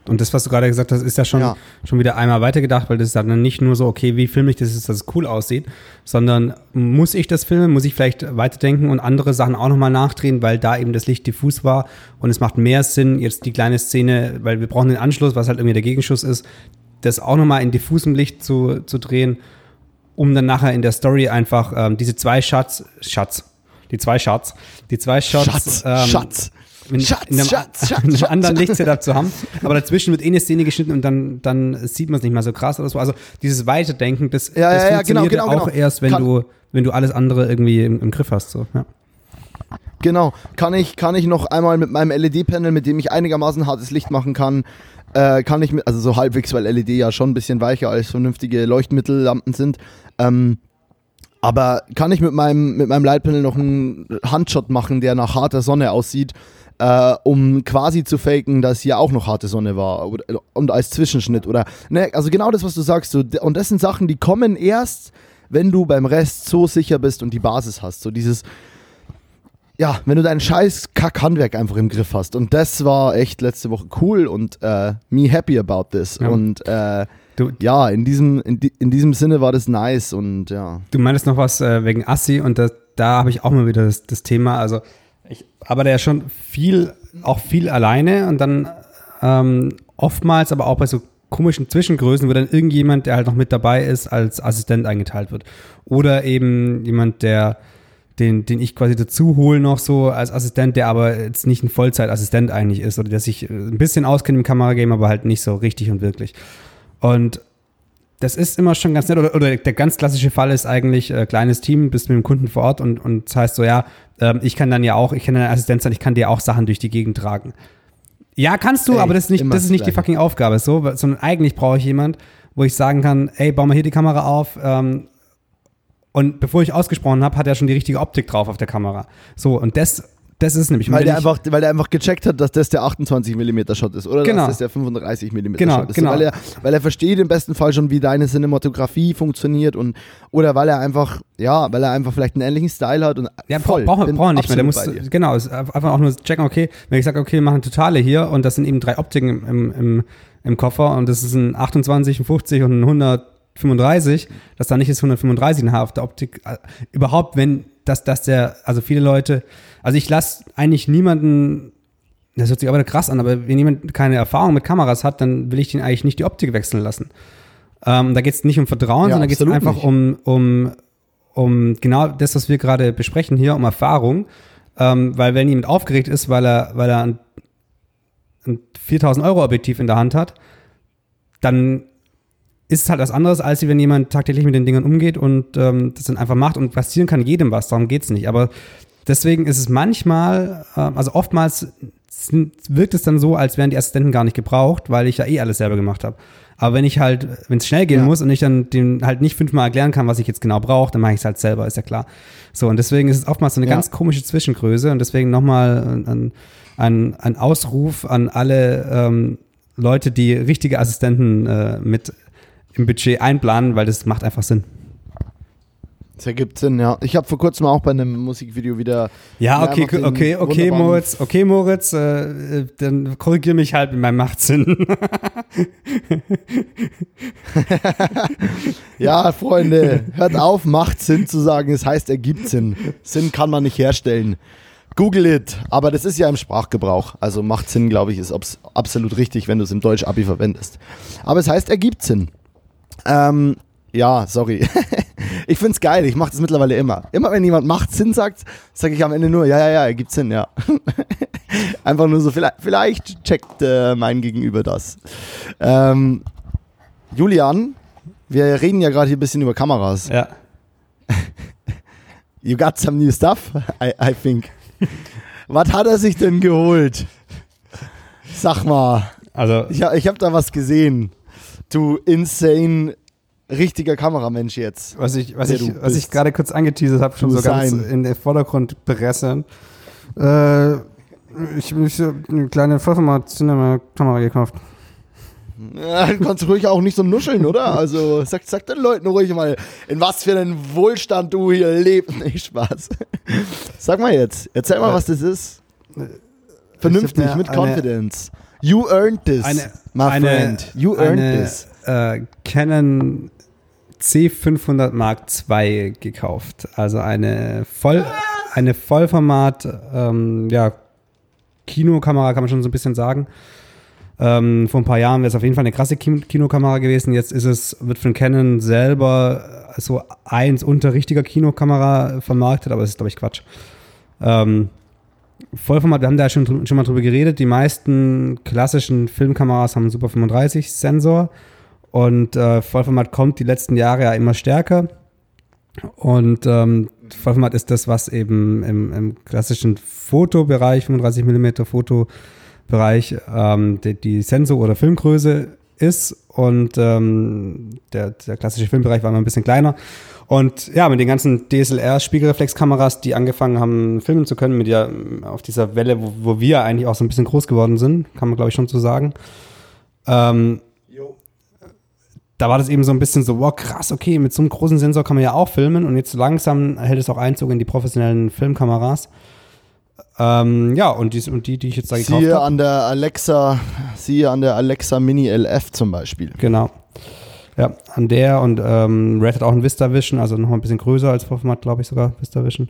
Und das, was du gerade gesagt hast, ist ja schon, ja. schon wieder einmal weitergedacht, weil das ist dann nicht nur so, okay, wie filme ich das, dass es cool aussieht, sondern muss ich das filmen, muss ich vielleicht weiterdenken und andere Sachen auch nochmal nachdrehen, weil da eben das Licht diffus war und es macht mehr Sinn, jetzt die kleine Szene, weil wir brauchen den Anschluss, was halt irgendwie der Gegenschuss ist, das auch nochmal in diffusem Licht zu, zu drehen, um dann nachher in der Story einfach ähm, diese zwei Schatz, Schatz, die zwei Shots, die zwei Shots, Schatz, ähm, Schatz. In, Schatz, in einem, Schatz, *laughs* Schatz, in einem anderen Lichtsetup zu haben. Aber dazwischen wird eh eine Szene geschnitten und dann, dann sieht man es nicht mal so krass oder so. Also dieses Weiterdenken, das, ja, das ja, funktioniert genau, genau, auch genau. erst, wenn du, wenn du alles andere irgendwie im, im Griff hast. So. Ja. Genau, kann ich, kann ich noch einmal mit meinem LED-Panel, mit dem ich einigermaßen hartes Licht machen kann, äh, kann ich mit, also so halbwegs, weil LED ja schon ein bisschen weicher als vernünftige Leuchtmittellampen sind, ähm, aber kann ich mit meinem, mit meinem Lightpanel noch einen Handshot machen, der nach harter Sonne aussieht, äh, um quasi zu faken, dass hier auch noch harte Sonne war und als Zwischenschnitt oder ne, also genau das, was du sagst. So, und das sind Sachen, die kommen erst, wenn du beim Rest so sicher bist und die Basis hast. So dieses, ja, wenn du dein scheiß Kack-Handwerk einfach im Griff hast. Und das war echt letzte Woche cool und äh, me happy about this. Ja. Und äh, Du, ja, in diesem, in, in, diesem Sinne war das nice und ja. Du meinst noch was äh, wegen Assi und das, da habe ich auch mal wieder das, das, Thema. Also ich arbeite ja schon viel, auch viel alleine und dann ähm, oftmals, aber auch bei so komischen Zwischengrößen, wo dann irgendjemand, der halt noch mit dabei ist, als Assistent eingeteilt wird. Oder eben jemand, der den, den ich quasi dazu hole noch so als Assistent, der aber jetzt nicht ein Vollzeitassistent eigentlich ist oder der sich äh, ein bisschen auskennt im Kameragame, aber halt nicht so richtig und wirklich. Und das ist immer schon ganz nett. Oder, oder der ganz klassische Fall ist eigentlich, äh, kleines Team, bist mit dem Kunden vor Ort und, und das heißt so, ja, ähm, ich kann dann ja auch, ich kann eine Assistenz sein, ich kann dir auch Sachen durch die Gegend tragen. Ja, kannst du, ey, aber das ist nicht, das ist nicht die fucking Aufgabe, so, sondern eigentlich brauche ich jemand, wo ich sagen kann, ey, bau mal hier die Kamera auf, ähm, und bevor ich ausgesprochen habe, hat er schon die richtige Optik drauf auf der Kamera. So, und das, das ist nämlich. Weil der, einfach, weil der einfach gecheckt hat, dass das der 28 mm Shot ist oder genau. dass das der 35 mm genau, Shot ist. Genau. Weil, er, weil er versteht im besten Fall schon, wie deine Cinematografie funktioniert und oder weil er einfach, ja, weil er einfach vielleicht einen ähnlichen Style hat und ja, voll, braucht brauch, brauch nicht mehr. Der muss, genau, ist einfach auch nur checken, okay, wenn ich sage, okay, wir machen Totale hier und das sind eben drei Optiken im, im, im, im Koffer und das ist ein 28, ein 50 und ein 100 35, dass da nicht ist 135 in der Optik. Äh, überhaupt, wenn dass, dass der, also viele Leute, also ich lasse eigentlich niemanden, das hört sich aber krass an, aber wenn jemand keine Erfahrung mit Kameras hat, dann will ich den eigentlich nicht die Optik wechseln lassen. Ähm, da geht es nicht um Vertrauen, ja, sondern geht es einfach um, um, um genau das, was wir gerade besprechen hier, um Erfahrung. Ähm, weil wenn jemand aufgeregt ist, weil er, weil er ein, ein 4000 Euro Objektiv in der Hand hat, dann ist es halt was anderes, als wenn jemand tagtäglich mit den Dingen umgeht und ähm, das dann einfach macht und passieren kann jedem was, darum geht es nicht. Aber deswegen ist es manchmal, äh, also oftmals wirkt es dann so, als wären die Assistenten gar nicht gebraucht, weil ich ja eh alles selber gemacht habe. Aber wenn ich halt, wenn es schnell gehen ja. muss und ich dann dem halt nicht fünfmal erklären kann, was ich jetzt genau brauche, dann mache ich es halt selber, ist ja klar. So, und deswegen ist es oftmals so eine ja. ganz komische Zwischengröße und deswegen nochmal ein, ein, ein Ausruf an alle ähm, Leute, die richtige Assistenten äh, mit im Budget einplanen, weil das macht einfach Sinn. Das ergibt Sinn, ja. Ich habe vor kurzem auch bei einem Musikvideo wieder. Ja, okay, okay, okay, Moritz, okay, Moritz, äh, dann korrigiere mich halt mit meinem Machtsinn. *laughs* ja, Freunde, hört auf, macht Sinn zu sagen, es heißt, ergibt Sinn. Sinn kann man nicht herstellen. Google it, aber das ist ja im Sprachgebrauch. Also macht Sinn, glaube ich, ist absolut richtig, wenn du es im Deutsch-Abi verwendest. Aber es heißt, ergibt Sinn. Ähm, ja, sorry. *laughs* ich find's geil, ich mache das mittlerweile immer. Immer wenn jemand macht Sinn sagt, sage ich am Ende nur, ja, ja, ja, ergibt Sinn, ja. *laughs* Einfach nur so, vielleicht, vielleicht checkt äh, mein Gegenüber das. Ähm, Julian, wir reden ja gerade hier ein bisschen über Kameras. Ja. *laughs* you got some new stuff, I, I think. was hat er sich denn geholt? Sag mal. Also, ich, ich habe da was gesehen du insane richtiger Kameramensch jetzt. Was ich, was ich, was ich gerade kurz angeteasert habe, schon so ganz in den Vordergrund pressen. Äh, ich habe so eine kleine Vollformat-Cinema-Kamera gekauft. Ja, du kannst ruhig auch nicht so nuscheln, oder? Also sag, sag den Leuten ruhig mal, in was für einen Wohlstand du hier lebst. *laughs* Nicht Spaß. Sag mal jetzt, erzähl mal, was das ist. Vernünftig, mit Confidence. You earned this, eine, my eine, friend. You earned eine, this. Äh, Canon C500 Mark II gekauft. Also eine Voll, eine Vollformat, ähm, ja, Kinokamera kann man schon so ein bisschen sagen. Ähm, vor ein paar Jahren wäre es auf jeden Fall eine krasse Kinokamera gewesen. Jetzt ist es, wird von Canon selber so eins unter richtiger Kinokamera vermarktet, aber das ist, glaube ich, Quatsch. Ähm, Vollformat, wir haben da schon, schon mal drüber geredet. Die meisten klassischen Filmkameras haben einen Super 35 Sensor und äh, Vollformat kommt die letzten Jahre ja immer stärker. Und ähm, Vollformat ist das, was eben im, im klassischen Fotobereich, 35 mm Fotobereich, ähm, die, die Sensor- oder Filmgröße ist. Und ähm, der, der klassische Filmbereich war immer ein bisschen kleiner. Und ja, mit den ganzen DSLR-Spiegelreflexkameras, die angefangen haben, filmen zu können, mit der, auf dieser Welle, wo, wo wir eigentlich auch so ein bisschen groß geworden sind, kann man glaube ich schon so sagen. Ähm, da war das eben so ein bisschen so, wow, krass, okay, mit so einem großen Sensor kann man ja auch filmen und jetzt langsam hält es auch Einzug in die professionellen Filmkameras. Ähm, ja, und die, und die, die ich jetzt da gekauft habe. Siehe an der Alexa, siehe an der Alexa Mini LF zum Beispiel. Genau. Ja, an der und ähm, Red hat auch ein Vista Vision, also noch ein bisschen größer als Format, glaube ich sogar, Vista Vision.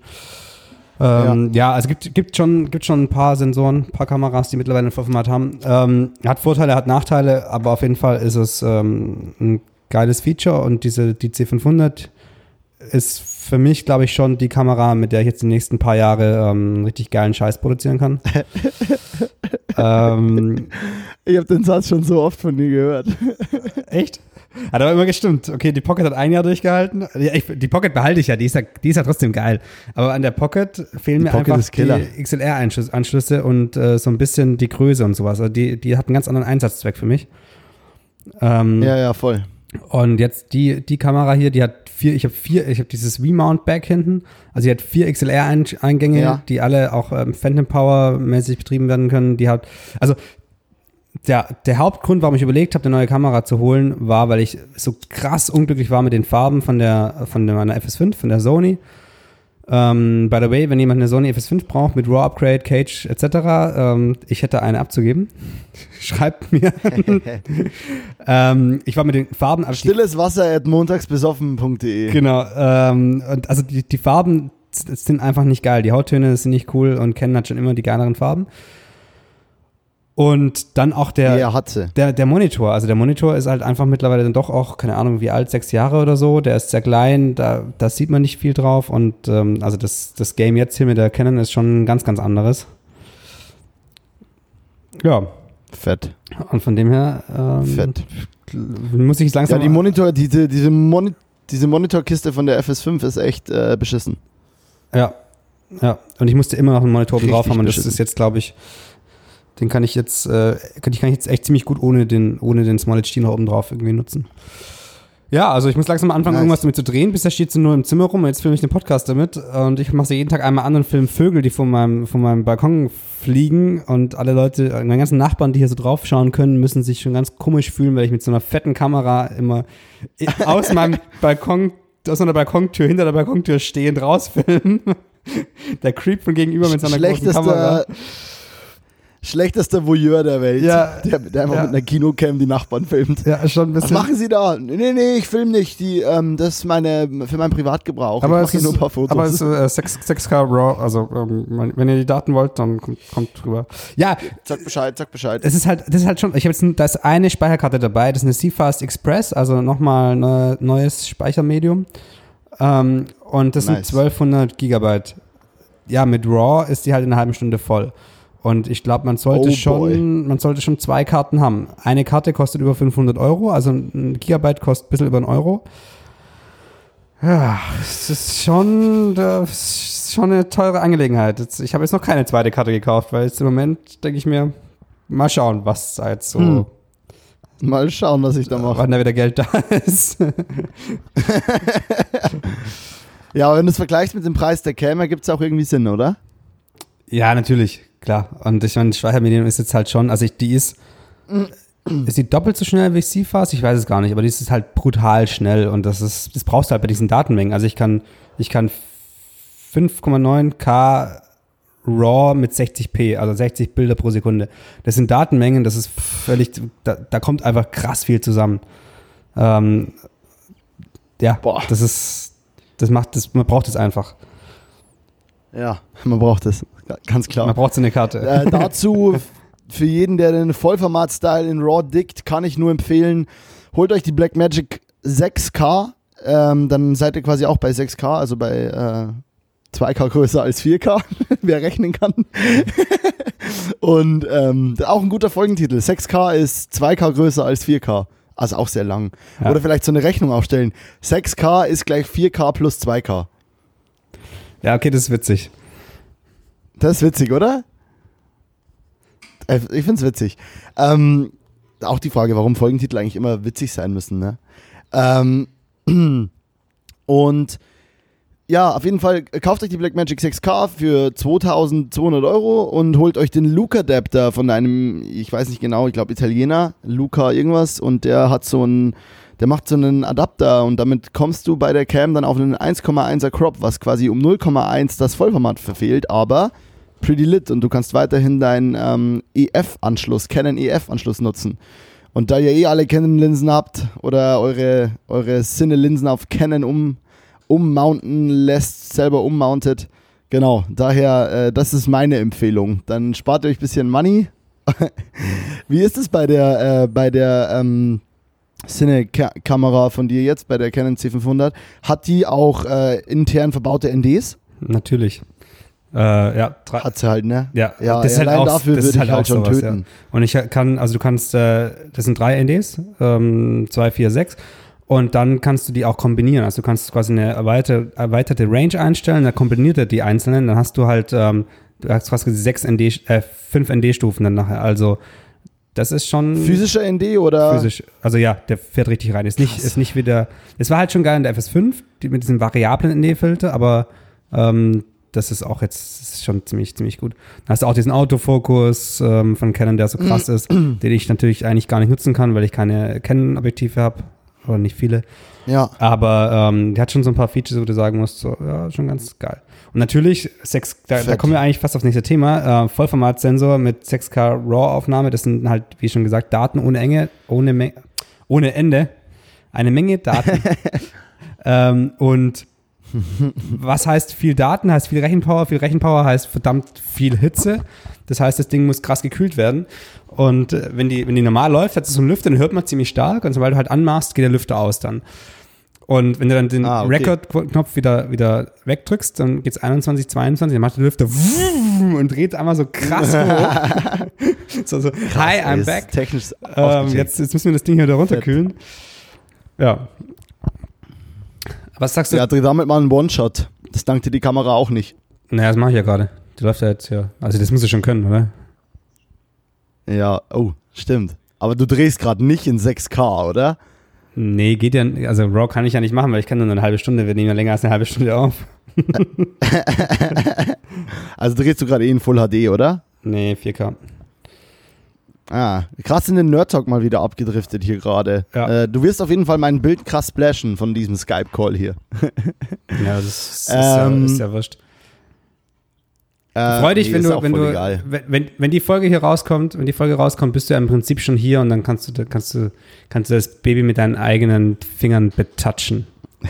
Ähm, ja. ja. also gibt, gibt, schon, gibt schon ein paar Sensoren, ein paar Kameras, die mittlerweile ein Vollformat haben. Ähm, hat Vorteile, hat Nachteile, aber auf jeden Fall ist es ähm, ein geiles Feature und diese die C500 ist für mich, glaube ich, schon die Kamera, mit der ich jetzt die nächsten paar Jahre ähm, richtig geilen Scheiß produzieren kann. *laughs* ähm, ich habe den Satz schon so oft von dir gehört. Echt? Hat aber immer gestimmt. Okay, die Pocket hat ein Jahr durchgehalten. Ich, die Pocket behalte ich ja, die ist ja, die ist ja trotzdem geil. Aber an der Pocket fehlen die mir Pocket einfach die XLR-Anschlüsse und äh, so ein bisschen die Größe und sowas. Also die, die hat einen ganz anderen Einsatzzweck für mich. Ähm, ja, ja, voll. Und jetzt die, die Kamera hier, die hat vier, ich habe vier, ich habe dieses V-Mount-Back hinten. Also die hat vier XLR-Eingänge, ja. die alle auch ähm, Phantom Power-mäßig betrieben werden können. Die hat, also der, der Hauptgrund, warum ich überlegt habe, eine neue Kamera zu holen, war, weil ich so krass unglücklich war mit den Farben von der von meiner FS5, von der Sony. Ähm, by the way, wenn jemand eine Sony FS5 braucht mit RAW Upgrade, Cage etc., ähm, ich hätte eine abzugeben. *laughs* Schreibt mir. *laughs* ähm, ich war mit den Farben. Stilles Wasser at montagsbesoffen.de. Genau. Und also die, die Farben sind einfach nicht geil. Die Hauttöne sind nicht cool und Ken hat schon immer die geileren Farben. Und dann auch der, ja, der, der Monitor. Also der Monitor ist halt einfach mittlerweile dann doch auch, keine Ahnung, wie alt, sechs Jahre oder so. Der ist sehr klein, da, da sieht man nicht viel drauf. Und ähm, also das, das Game jetzt hier mit der Canon ist schon ein ganz, ganz anderes. Ja. Fett. Und von dem her ähm, Fett. muss ich langsam. Ja, die Monitor, diese, diese, Moni diese Monitorkiste von der FS5 ist echt äh, beschissen. Ja. Ja. Und ich musste immer noch einen Monitor oben drauf haben. Und das ist jetzt, glaube ich, den kann ich jetzt, äh, kann ich, kann ich jetzt echt ziemlich gut ohne den, ohne den Small noch oben drauf irgendwie nutzen. Ja, also ich muss langsam anfangen, nice. irgendwas damit zu drehen. Bisher steht sie nur im Zimmer rum. Jetzt filme ich den Podcast damit. Und ich mache sie jeden Tag einmal anderen Film Vögel, die von meinem, von meinem Balkon fliegen. Und alle Leute, meine ganzen Nachbarn, die hier so drauf schauen können, müssen sich schon ganz komisch fühlen, weil ich mit so einer fetten Kamera immer aus *laughs* meinem Balkon, aus einer Balkontür, hinter der Balkontür stehend rausfilmen. *laughs* Der Creep von gegenüber mit seiner großen Kamera schlechtester Voyeur der Welt, ja, der, der einfach ja. mit einer Kinocam die Nachbarn filmt. Ja, schon ein bisschen. Was machen Sie da? Nee, nee, ich filme nicht. Die, ähm, das ist meine, für meinen Privatgebrauch. Aber ich mache nur ein paar Fotos. Aber es ist äh, 6, 6K RAW, also ähm, wenn ihr die Daten wollt, dann kommt, kommt drüber. Ja. Sag Bescheid, sag Bescheid. Es ist halt, das ist halt schon, ich habe jetzt, da ist eine Speicherkarte dabei, das ist eine CFast Express, also nochmal ein neues Speichermedium. Ähm, und das nice. sind 1200 Gigabyte. Ja, mit RAW ist die halt in einer halben Stunde voll. Und ich glaube, man sollte oh schon, man sollte schon zwei Karten haben. Eine Karte kostet über 500 Euro, also ein Gigabyte kostet ein bisschen über einen Euro. Ja, es ist schon, das ist schon eine teure Angelegenheit. Ich habe jetzt noch keine zweite Karte gekauft, weil jetzt im Moment denke ich mir, mal schauen, was jetzt so. Hm. Mal schauen, was ich da mache. Wann da wieder Geld da ist. *laughs* ja, aber wenn du es vergleichst mit dem Preis der Cam, gibt es auch irgendwie Sinn, oder? Ja, natürlich. Klar, und ich meine, Speichermedium ist jetzt halt schon, also ich, die ist, ist die doppelt so schnell wie CFast? Ich weiß es gar nicht, aber die ist halt brutal schnell und das ist, das brauchst du halt bei diesen Datenmengen. Also ich kann, ich kann 5,9K RAW mit 60p, also 60 Bilder pro Sekunde. Das sind Datenmengen, das ist völlig, da, da kommt einfach krass viel zusammen. Ähm, ja, Boah. das ist, das macht, das, man braucht es einfach. Ja, *laughs* man braucht es. Ganz klar. Man braucht so eine Karte. Äh, dazu, *laughs* für jeden, der den Vollformat-Style in RAW dickt, kann ich nur empfehlen, holt euch die Blackmagic 6K. Ähm, dann seid ihr quasi auch bei 6K, also bei äh, 2K größer als 4K, *laughs* wer rechnen kann. *laughs* Und ähm, auch ein guter Folgentitel. 6K ist 2K größer als 4K. Also auch sehr lang. Ja. Oder vielleicht so eine Rechnung aufstellen. 6K ist gleich 4K plus 2K. Ja, okay, das ist witzig. Das ist witzig, oder? Äh, ich finde es witzig. Ähm, auch die Frage, warum Folgentitel eigentlich immer witzig sein müssen. Ne? Ähm, *clears throat* und ja, auf jeden Fall kauft euch die Blackmagic 6K für 2200 Euro und holt euch den Luca-Adapter von einem, ich weiß nicht genau, ich glaube Italiener, Luca irgendwas und der hat so einen, der macht so einen Adapter und damit kommst du bei der Cam dann auf einen 1,1er Crop, was quasi um 0,1 das Vollformat verfehlt, aber pretty lit und du kannst weiterhin deinen ähm, EF-Anschluss, Canon EF-Anschluss nutzen. Und da ihr eh alle Canon-Linsen habt oder eure, eure Cine-Linsen auf Canon um, ummounten lässt, selber ummountet, Genau, daher, äh, das ist meine Empfehlung. Dann spart ihr euch ein bisschen Money. *laughs* Wie ist es bei der, äh, der ähm, Cine-Kamera von dir jetzt, bei der Canon C500? Hat die auch äh, intern verbaute NDs? Natürlich. Äh, ja, Hat sie halt, ne? ja, Ja, das ist halt allein auch, dafür das würde ich halt halt schon sowas, töten. Ja. Und ich kann, also du kannst, äh, das sind drei NDs, ähm, zwei, vier, sechs. Und dann kannst du die auch kombinieren. Also du kannst quasi eine erweiterte, erweiterte Range einstellen, dann kombiniert er die einzelnen, dann hast du halt, ähm, du hast quasi sechs ND, äh, fünf ND-Stufen dann nachher. Also das ist schon Physischer ND oder? physisch. Also ja, der fährt richtig rein. Ist nicht, ist nicht wieder. Es war halt schon geil in der FS5 die, mit diesem variablen ND-Filter, aber ähm, das ist auch jetzt ist schon ziemlich, ziemlich gut. Dann hast du auch diesen Autofokus ähm, von Canon, der so krass ist, *clears throat* den ich natürlich eigentlich gar nicht nutzen kann, weil ich keine Canon-Objektive habe. Oder nicht viele. Ja. Aber ähm, die hat schon so ein paar Features, wo du sagen musst, so, ja, schon ganz geil. Und natürlich, 6, da, da kommen wir eigentlich fast aufs nächste Thema. Äh, Vollformatsensor mit 6K RAW-Aufnahme, das sind halt, wie schon gesagt, Daten ohne Enge, ohne, Me ohne Ende. Eine Menge Daten. *laughs* ähm, und was heißt viel Daten, heißt viel Rechenpower. Viel Rechenpower heißt verdammt viel Hitze. Das heißt, das Ding muss krass gekühlt werden. Und äh, wenn, die, wenn die normal läuft, hat es so einen Lüfter, den hört man ziemlich stark. Und sobald du halt anmachst, geht der Lüfter aus dann. Und wenn du dann den Ah, okay. Record-Knopf wieder, wieder wegdrückst, dann geht's 21, 22, dann macht der Lüfter und dreht einmal so krass hoch. *laughs* so, so, hi, Ey, I'm back. Technisch Ähm, jetzt, jetzt müssen wir das Ding hier wieder runterkühlen. Ja. Was sagst du? Ja, dreh damit mal einen One-Shot. Das dankt dir die Kamera auch nicht. Naja, das mache ich ja gerade. Die läuft ja jetzt hier. Also das musst du schon können, oder? Ja, oh, stimmt. Aber du drehst gerade nicht in 6K, oder? Nee, geht ja. Also RAW kann ich ja nicht machen, weil ich kann nur eine halbe Stunde. Wir nehmen ja länger als eine halbe Stunde auf. *laughs* Also drehst du gerade eh in Full HD, oder? Nee, 4K. Ah, krass in den Nerd Talk mal wieder abgedriftet hier gerade. Ja. Äh, du wirst auf jeden Fall mein Bild krass splashen von diesem Skype-Call hier. *laughs* Ja, das ist, ist, Ähm, ja, ist ja wurscht. Äh, Freu dich, nee, wenn du, wenn du, egal. wenn, wenn, die Folge hier rauskommt, wenn die Folge rauskommt, bist du ja im Prinzip schon hier und dann kannst du, kannst du, kannst du das Baby mit deinen eigenen Fingern betatschen. *laughs*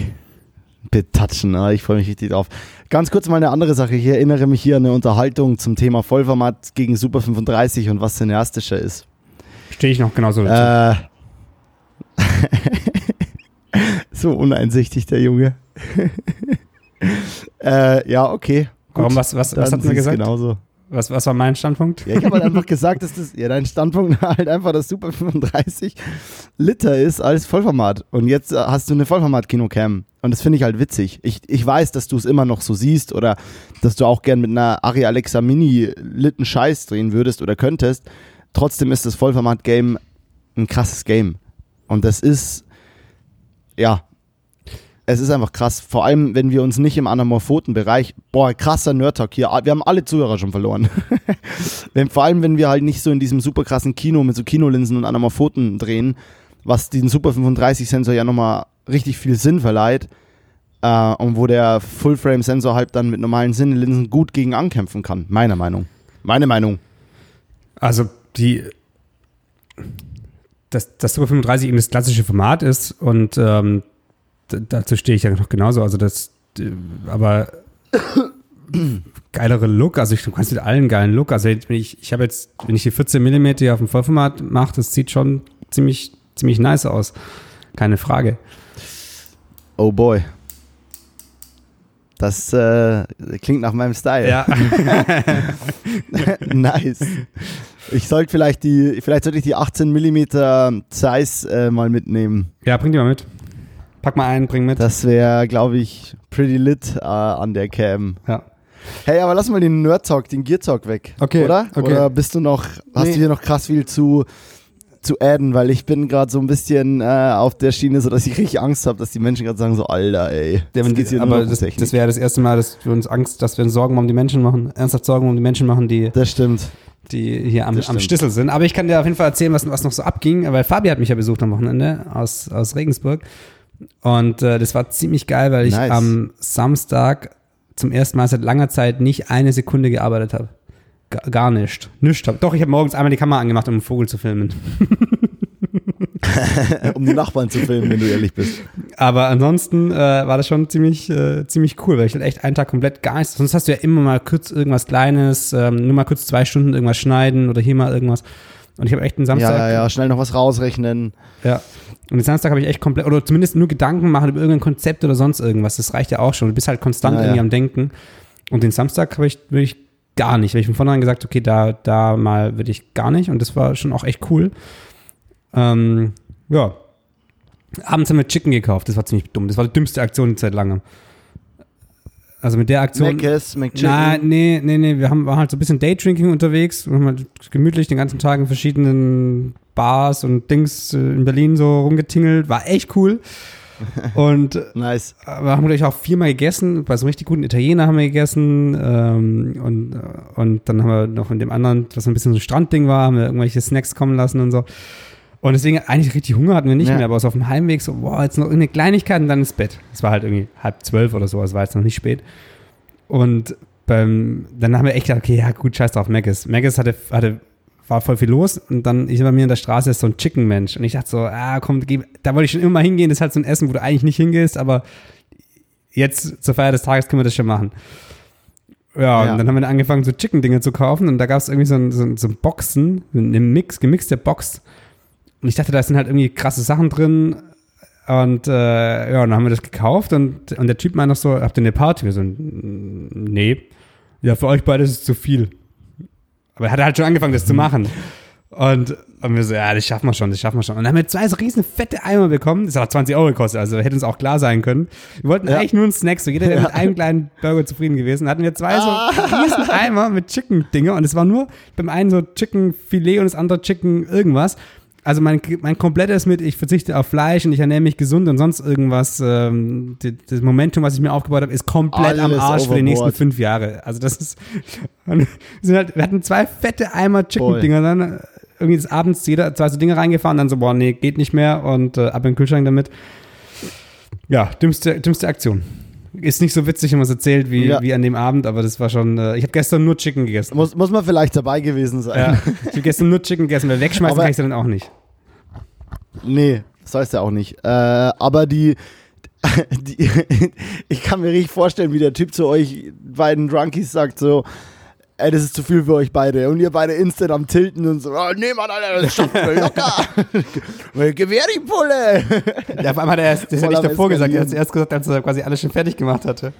Betatschen, ah, ich freue mich richtig drauf. Ganz kurz mal eine andere Sache. Ich erinnere mich hier an eine Unterhaltung zum Thema Vollformat gegen Super 35 und was cineastischer ist. Stehe ich noch genauso dazu. Äh, *laughs* so uneinsichtig, der Junge. *laughs* äh, ja, okay. Gut, Warum, was, was, was hat sieh's gesagt? Genauso. Was, was war mein Standpunkt? Ja, ich habe halt einfach *laughs* gesagt, dass das, ja, dein Standpunkt halt einfach, dass Super 35 Liter ist als Vollformat. Und jetzt äh, hast du eine Vollformat-Kinocam. Und das finde ich halt witzig. Ich, ich weiß, dass du es immer noch so siehst oder dass du auch gern mit einer Ari Alexa Mini Litten Scheiß drehen würdest oder könntest. Trotzdem ist das Vollformat-Game ein krasses Game. Und das ist, ja, es ist einfach krass. Vor allem, wenn wir uns nicht im anamorphoten Bereich, boah, krasser Nerd-Talk hier. Wir haben alle Zuhörer schon verloren. *laughs* wenn, vor allem, wenn wir halt nicht so in diesem super krassen Kino mit so Kinolinsen und Anamorphoten drehen, was diesen Super 35-Sensor ja nochmal richtig viel Sinn verleiht. Äh, und wo der Full-Frame-Sensor halt dann mit normalen Sinnlinsen gut gegen ankämpfen kann. Meiner Meinung. Meine Meinung. Also die, dass das Super 35 eben das klassische Format ist und ähm, dazu stehe ich ja noch genauso. Also das, aber geilere Look, also ich, du kannst mit allen geilen Look. Also wenn ich, ich habe jetzt, wenn ich die 14 mm auf dem Vollformat mache, das sieht schon ziemlich, ziemlich nice aus. Keine Frage. Oh boy. Das äh, klingt nach meinem Style. Ja. *laughs* nice. Ich sollte vielleicht die, vielleicht sollte ich die 18 mm Size äh, mal mitnehmen. ja, bring die mal mit. Pack mal einen, bring mit. Das wäre, glaube ich, pretty lit äh, an der Cam. ja. Hey, aber lass mal den Nerd Talk, den Gear Talk weg. Okay, Oder? okay. Oder bist du noch, hast Nee. du hier noch krass viel zu, zu adden? Weil ich bin gerade so ein bisschen äh, auf der Schiene, so dass ich richtig Angst habe, dass die Menschen gerade sagen so, Alter, ey. Ja, wenn geht's hier aber noch um das, das wäre das erste Mal, dass wir uns Angst, dass wir uns Sorgen um die Menschen machen, ernsthaft Sorgen um die Menschen machen, die, das stimmt. die hier am, Das am. Stissel sind. Aber ich kann dir auf jeden Fall erzählen, was, was noch so abging, weil Fabi hat mich ja besucht am Wochenende aus, aus Regensburg. Und äh, das war ziemlich geil, weil ich Nice. am Samstag zum ersten Mal seit langer Zeit nicht eine Sekunde gearbeitet habe. Gar, gar nicht. Nicht. Hab. Doch, ich habe morgens einmal die Kamera angemacht, um einen Vogel zu filmen. *laughs* um die Nachbarn zu filmen, wenn du ehrlich bist. Aber ansonsten äh, war das schon ziemlich, äh, ziemlich cool, weil ich halt echt einen Tag komplett gar nichts. Sonst hast du ja immer mal kurz irgendwas Kleines, ähm, nur mal kurz zwei Stunden irgendwas schneiden oder hier mal irgendwas. Und ich habe echt einen Samstag. Ja, ja, ja, schnell noch was rausrechnen. Ja. Und den Samstag habe ich echt komplett, oder zumindest nur Gedanken machen über irgendein Konzept oder sonst irgendwas. Das reicht ja auch schon. Du bist halt konstant Ja, irgendwie am Denken. Und den Samstag habe ich wirklich gar nicht. Weil ich von vornherein gesagt, okay, da, da mal würde ich gar nicht. Und das war schon auch echt cool. Ähm, ja. Abends haben wir Chicken gekauft. Das war ziemlich dumm. Das war die dümmste Aktion seit langem. Also mit der Aktion. Mc's, McChicken. Nein, nee, nee, nee. Wir haben, waren halt so ein bisschen Daydrinking unterwegs. Wir haben halt gemütlich den ganzen Tag in verschiedenen Bars und Dings äh, in Berlin so rumgetingelt. War echt cool. *laughs* Und äh, Nice. wir haben gleich auch viermal gegessen. Bei so einem richtig guten Italiener haben wir gegessen. Ähm, und, äh, und dann haben wir noch in dem anderen, was ein bisschen so ein Strandding war, haben wir irgendwelche Snacks kommen lassen und so. Und deswegen eigentlich richtig Hunger hatten wir nicht Ja. mehr, aber so auf dem Heimweg so, boah, jetzt noch irgendeine Kleinigkeit und dann ins Bett. Es war halt irgendwie halb zwölf oder so, es war jetzt noch nicht spät. Und beim, dann haben wir echt gedacht, okay, ja gut, scheiß drauf, Maggis. Maggis hatte, hatte, war voll viel los und dann, ich bei mir in der Straße ist so ein Chicken-Mensch und ich dachte so, ah komm, da wollte ich schon immer mal hingehen, das ist halt so ein Essen, wo du eigentlich nicht hingehst, aber jetzt zur Feier des Tages können wir das schon machen. Ja, Ja. und dann haben wir angefangen, so Chicken-Dinge zu kaufen und da gab es irgendwie so ein, so, ein, so ein Boxen, eine Mix, gemixte Box. Und ich dachte, da sind halt irgendwie krasse Sachen drin. Und äh, ja, und dann haben wir das gekauft und, und der Typ meinte noch so, habt ihr eine Party? Wir so, "N- nee. Ja, für euch beide ist es zu viel. Aber er hat halt schon angefangen, das zu machen. Und, und wir so, ja, das schaffen wir schon, das schaffen wir schon. Und dann haben wir zwei so riesen fette Eimer bekommen. Das hat auch 20 Euro gekostet, also hätte uns auch klar sein können. Wir wollten Ja. eigentlich nur einen Snack, so jeder wäre mit einem kleinen Burger zufrieden gewesen. Da hatten wir zwei so riesen Eimer mit Chicken-Dinge und es war nur beim einen so Chicken-Filet und das andere Chicken irgendwas. Also mein, mein komplettes mit, ich verzichte auf Fleisch und ich ernähre mich gesund und sonst irgendwas, ähm, das Momentum, was ich mir aufgebaut habe, ist komplett am Alles Arsch für die nächsten overboard. fünf Jahre. Also das ist, *laughs* halt, wir hatten zwei fette Eimer Chicken-Dinger dann, äh, irgendwie des Abends jeder zwei so Dinge reingefahren, dann so, boah, nee, geht nicht mehr und äh, ab in den Kühlschrank damit. Ja, dümmste, dümmste Aktion. Ist nicht so witzig, wenn man es erzählt, wie, Ja. wie an dem Abend, aber das war schon, äh, ich habe gestern nur Chicken gegessen. Muss, muss man vielleicht dabei gewesen sein. Ja, ich habe gestern nur Chicken gegessen, weil wegschmeißen Aber- kann ich dann auch nicht. Nee, das heißt ja auch nicht. Äh, aber die, *laughs* die *laughs* ich kann mir richtig vorstellen, wie der Typ zu euch beiden Drunkies sagt so, ey, das ist zu viel für euch beide. Und ihr beide instant am Tilten und so, oh, nee, Mann, Alter, das schaffen *laughs* wir locker. Gewähr die Pulle. Ja, auf einmal hat er erst, das hat nicht davor gesagt, er hat es erst gesagt, als er quasi alles schon fertig gemacht hatte.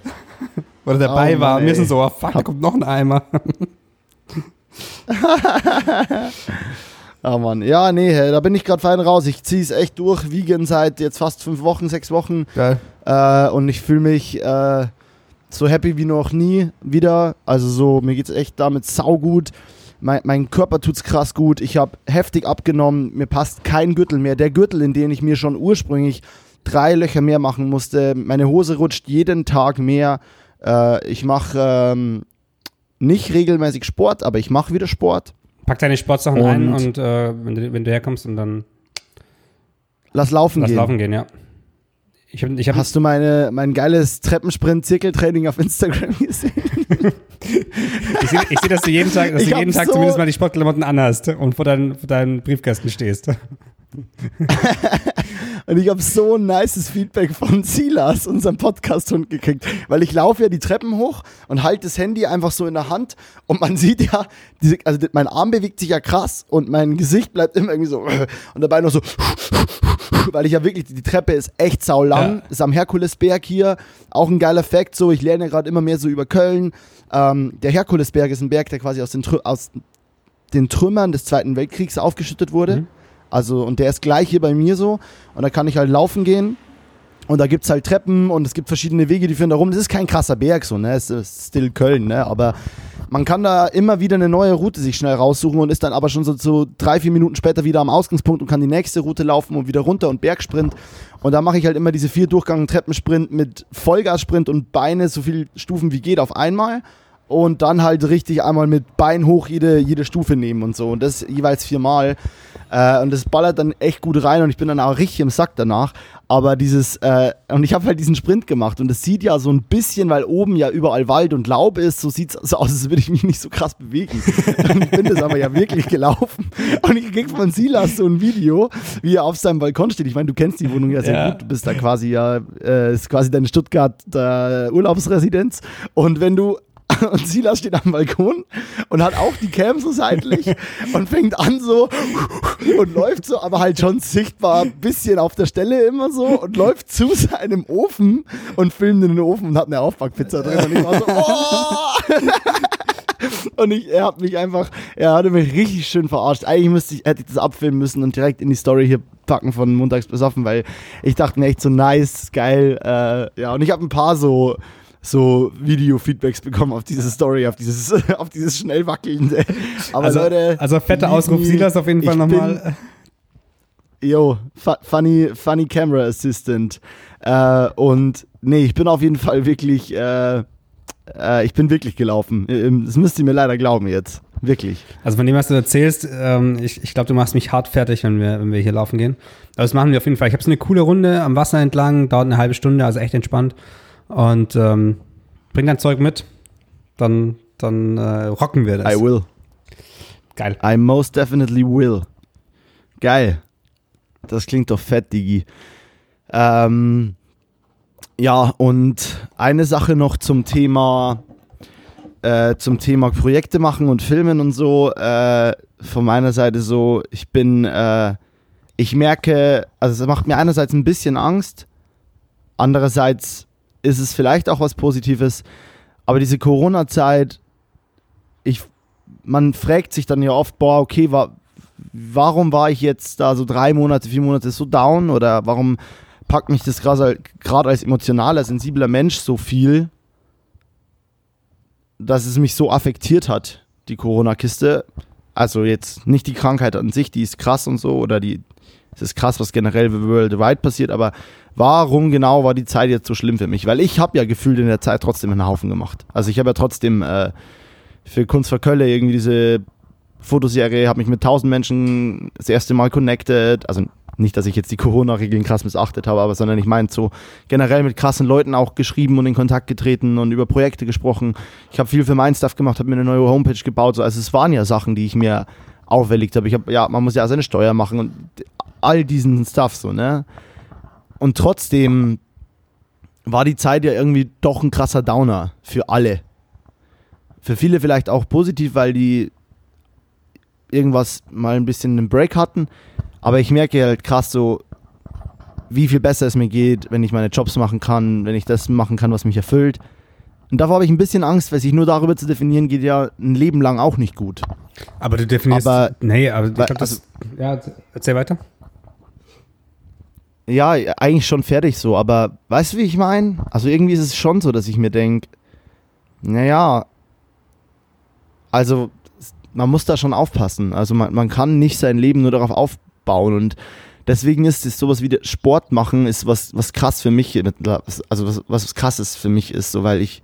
Oder dabei Oh war. Wir sind so, oh fuck, da kommt noch ein Eimer. Ah, *laughs* Mann. Ja, nee, da bin ich gerade fein raus. Ich ziehe es echt durch, vegan seit jetzt fast fünf Wochen, sechs Wochen. Geil. Äh, und ich fühle mich äh, so happy wie noch nie wieder. Also so, mir geht's echt damit saugut. Mein, mein Körper tut's krass gut. Ich habe heftig abgenommen. Mir passt kein Gürtel mehr. Der Gürtel, in den ich mir schon ursprünglich drei Löcher mehr machen musste. Meine Hose rutscht jeden Tag mehr. Äh, ich mache ähm, nicht regelmäßig Sport, aber ich mache wieder Sport. Pack deine Sportsachen ein Und- und äh, wenn, du, wenn du herkommst und dann Lass laufen lass gehen. laufen gehen, ja. Ich habe ich hab, Hast du meine, mein geiles Treppensprint-Zirkeltraining auf Instagram *laughs* gesehen? ich sehe, seh, dass du jeden Tag, dass Ich du hab jeden Tag so- zumindest mal die Sportklamotten anhast und vor, dein, vor deinem Briefkasten stehst. *laughs* Und ich habe so ein nices Feedback von Silas, unserem Podcast-Hund, gekriegt. Weil ich laufe ja die Treppen hoch und halte das Handy einfach so in der Hand und man *laughs* sieht ja, diese, also mein Arm bewegt sich ja krass und mein Gesicht bleibt immer irgendwie so und dabei noch so, weil ich ja wirklich, die Treppe ist echt saulang, Ja. ist am Herkulesberg hier, auch ein geiler Fakt, so ich lerne gerade immer mehr so über Köln. Ähm, der Herkulesberg ist ein Berg, der quasi aus den, Trü aus den Trümmern des Zweiten Weltkriegs aufgeschüttet wurde. Mhm. Also, und der ist gleich hier bei mir so. Und da kann ich halt laufen gehen. Und da gibt es halt Treppen und es gibt verschiedene Wege, die führen da rum. Das ist kein krasser Berg, so, ne? Es ist still Köln, ne? Aber man kann da immer wieder eine neue Route sich schnell raussuchen und ist dann aber schon so, so drei, vier Minuten später wieder am Ausgangspunkt und kann die nächste Route laufen und wieder runter und Bergsprint. Und da mache ich halt immer diese vier Durchgang Treppensprint mit Vollgassprint und Beine so viel Stufen wie geht auf einmal. Und dann halt richtig einmal mit Bein hoch jede, jede Stufe nehmen und so. Und das jeweils viermal. Äh, und das ballert dann echt gut rein und ich bin dann auch richtig im Sack danach. Aber dieses, äh, und ich habe halt diesen Sprint gemacht und es sieht ja so ein bisschen, weil oben ja überall Wald und Laub ist, so sieht es so aus, als würde ich mich nicht so krass bewegen. *laughs* und ich bin das aber ja wirklich gelaufen. Und ich krieg von Silas so ein Video, wie er auf seinem Balkon steht. Ich meine, du kennst die Wohnung ja sehr ja. gut. Du bist da quasi ja, äh, ist quasi deine Stuttgart Urlaubsresidenz. Und wenn du *laughs* und Silas steht am Balkon und hat auch die Cam so seitlich *laughs* und fängt an so *laughs* und läuft so, aber halt schon sichtbar ein bisschen auf der Stelle immer so und läuft zu seinem Ofen und filmt in den Ofen und hat eine Aufbackpizza drin und ich war so, oh! Und ich, er hat mich einfach, er hatte mich richtig schön verarscht. Eigentlich müsste ich, hätte ich das abfilmen müssen und direkt in die Story hier packen von montags besoffen, weil ich dachte mir echt so nice, geil. Äh, ja, und ich habe ein paar so so Video-Feedbacks bekommen auf diese Story, auf dieses, *laughs* auf dieses schnell wackelnde. *laughs* Aber also, Leute. Also fetter Ausruf Silas auf jeden Fall nochmal. Yo, funny, funny Camera Assistant. Äh, und nee, ich bin auf jeden Fall wirklich, äh, äh, ich bin wirklich gelaufen. Das müsst ihr mir leider glauben jetzt. Wirklich. Also von dem, was du erzählst, ähm, ich, ich glaube, du machst mich hart fertig, wenn wir, wenn wir hier laufen gehen. Aber das machen wir auf jeden Fall. Ich habe so eine coole Runde am Wasser entlang, dauert eine halbe Stunde, also echt entspannt. Und ähm, bring dein Zeug mit, dann, dann äh, rocken wir das. I will. Geil. I most definitely will. Geil. Das klingt doch fett, Digi. Ähm, ja, und eine Sache noch zum Thema, äh, zum Thema Projekte machen und Filmen und so. Äh, von meiner Seite so, ich bin, äh, ich merke, also es macht mir einerseits ein bisschen Angst, andererseits ist es vielleicht auch was Positives. Aber diese Corona-Zeit, ich, man fragt sich dann ja oft, boah, okay, wa warum war ich jetzt da so drei Monate, vier Monate so down oder warum packt mich das gerade als emotionaler, sensibler Mensch so viel, dass es mich so affektiert hat, die Corona-Kiste. Also jetzt nicht die Krankheit an sich, die ist krass und so, oder die, es ist krass, was generell worldwide passiert, aber warum genau war die Zeit jetzt so schlimm für mich? Weil ich habe ja gefühlt in der Zeit trotzdem einen Haufen gemacht. Also ich habe ja trotzdem äh, für Kunst für Kölle irgendwie diese Fotoserie, habe mich mit tausend Menschen das erste Mal connected. Also nicht, dass ich jetzt die Corona-Regeln krass missachtet habe, aber sondern ich meine so generell mit krassen Leuten auch geschrieben und in Kontakt getreten und über Projekte gesprochen. Ich habe viel für mein Stuff gemacht, habe mir eine neue Homepage gebaut. So. Also es waren ja Sachen, die ich mir auferlegt habe. Ich habe, ja, man muss ja seine Steuer machen und all diesen Stuff so, ne? Und trotzdem war die Zeit ja irgendwie doch ein krasser Downer für alle. Für viele vielleicht auch positiv, weil die irgendwas mal ein bisschen einen Break hatten. Aber ich merke halt krass so, wie viel besser es mir geht, wenn ich meine Jobs machen kann, wenn ich das machen kann, was mich erfüllt. Und davor habe ich ein bisschen Angst, weil sich nur darüber zu definieren, geht ja ein Leben lang auch nicht gut. Aber du definierst. Aber, nee, aber ich glaube, das. Also, ja, erzähl weiter ja, eigentlich schon fertig so, aber weißt du, wie ich meine? Also irgendwie ist es schon so, dass ich mir denke, naja, also man muss da schon aufpassen. Also man, man kann nicht sein Leben nur darauf aufbauen und deswegen ist es sowas wie Sport machen, ist was, was krass für mich, also was, was krass ist für mich ist, so weil ich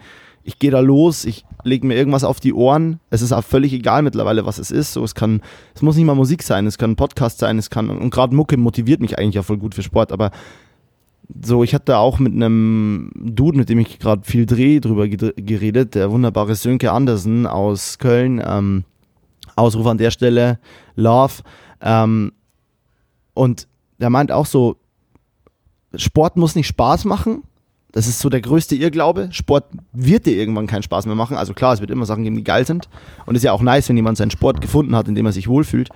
ich gehe da los, ich lege mir irgendwas auf die Ohren. Es ist auch völlig egal mittlerweile, was es ist. So, es kann, es muss nicht mal Musik sein, es kann ein Podcast sein, es kann, und gerade Mucke motiviert mich eigentlich ja voll gut für Sport, aber so, ich hatte auch mit einem Dude, mit dem ich gerade viel drehe, drüber geredet, der wunderbare Sönke Andersen aus Köln. Ähm, Ausruf an der Stelle, Love. Ähm, und der meint auch so, Sport muss nicht Spaß machen, das ist so der größte Irrglaube. Sport wird dir irgendwann keinen Spaß mehr machen. Also klar, es wird immer Sachen geben, die geil sind. Und es ist ja auch nice, wenn jemand seinen Sport gefunden hat, in dem er sich wohlfühlt.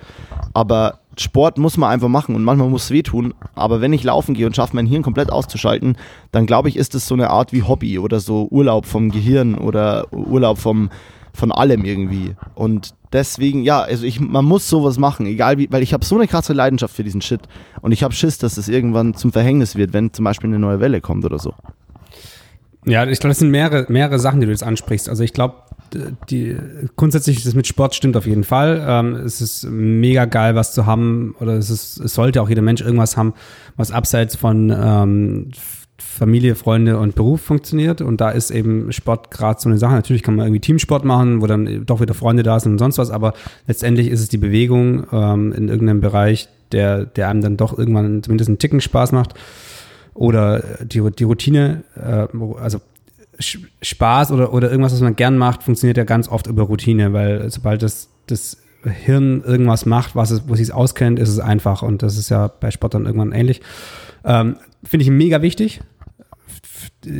Aber Sport muss man einfach machen und manchmal muss es wehtun. Aber wenn ich laufen gehe und schaffe, mein Hirn komplett auszuschalten, dann glaube ich, ist es so eine Art wie Hobby oder so Urlaub vom Gehirn oder Urlaub vom, von allem irgendwie. Und deswegen, ja, also ich, man muss sowas machen, egal wie, weil ich habe so eine krasse Leidenschaft für diesen Shit. Und ich habe Schiss, dass es irgendwann zum Verhängnis wird, wenn zum Beispiel eine neue Welle kommt oder so. Ja, ich glaube, es sind mehrere, mehrere Sachen, die du jetzt ansprichst. Also ich glaube, die grundsätzlich das mit Sport stimmt auf jeden Fall. Ähm, es ist mega geil, was zu haben, oder es, ist, es sollte auch jeder Mensch irgendwas haben, was abseits von ähm, Familie, Freunde und Beruf funktioniert. Und da ist eben Sport gerade so eine Sache. Natürlich kann man irgendwie Teamsport machen, wo dann doch wieder Freunde da sind und sonst was, aber letztendlich ist es die Bewegung ähm, in irgendeinem Bereich, der, der einem dann doch irgendwann zumindest einen Ticken Spaß macht. Oder die, die Routine, äh, also Spaß oder, oder irgendwas, was man gern macht, funktioniert ja ganz oft über Routine, weil sobald das, das Hirn irgendwas macht, was es, wo es sich auskennt, ist es einfach. Und das ist ja bei Sport dann irgendwann ähnlich. Ähm, Finde ich mega wichtig.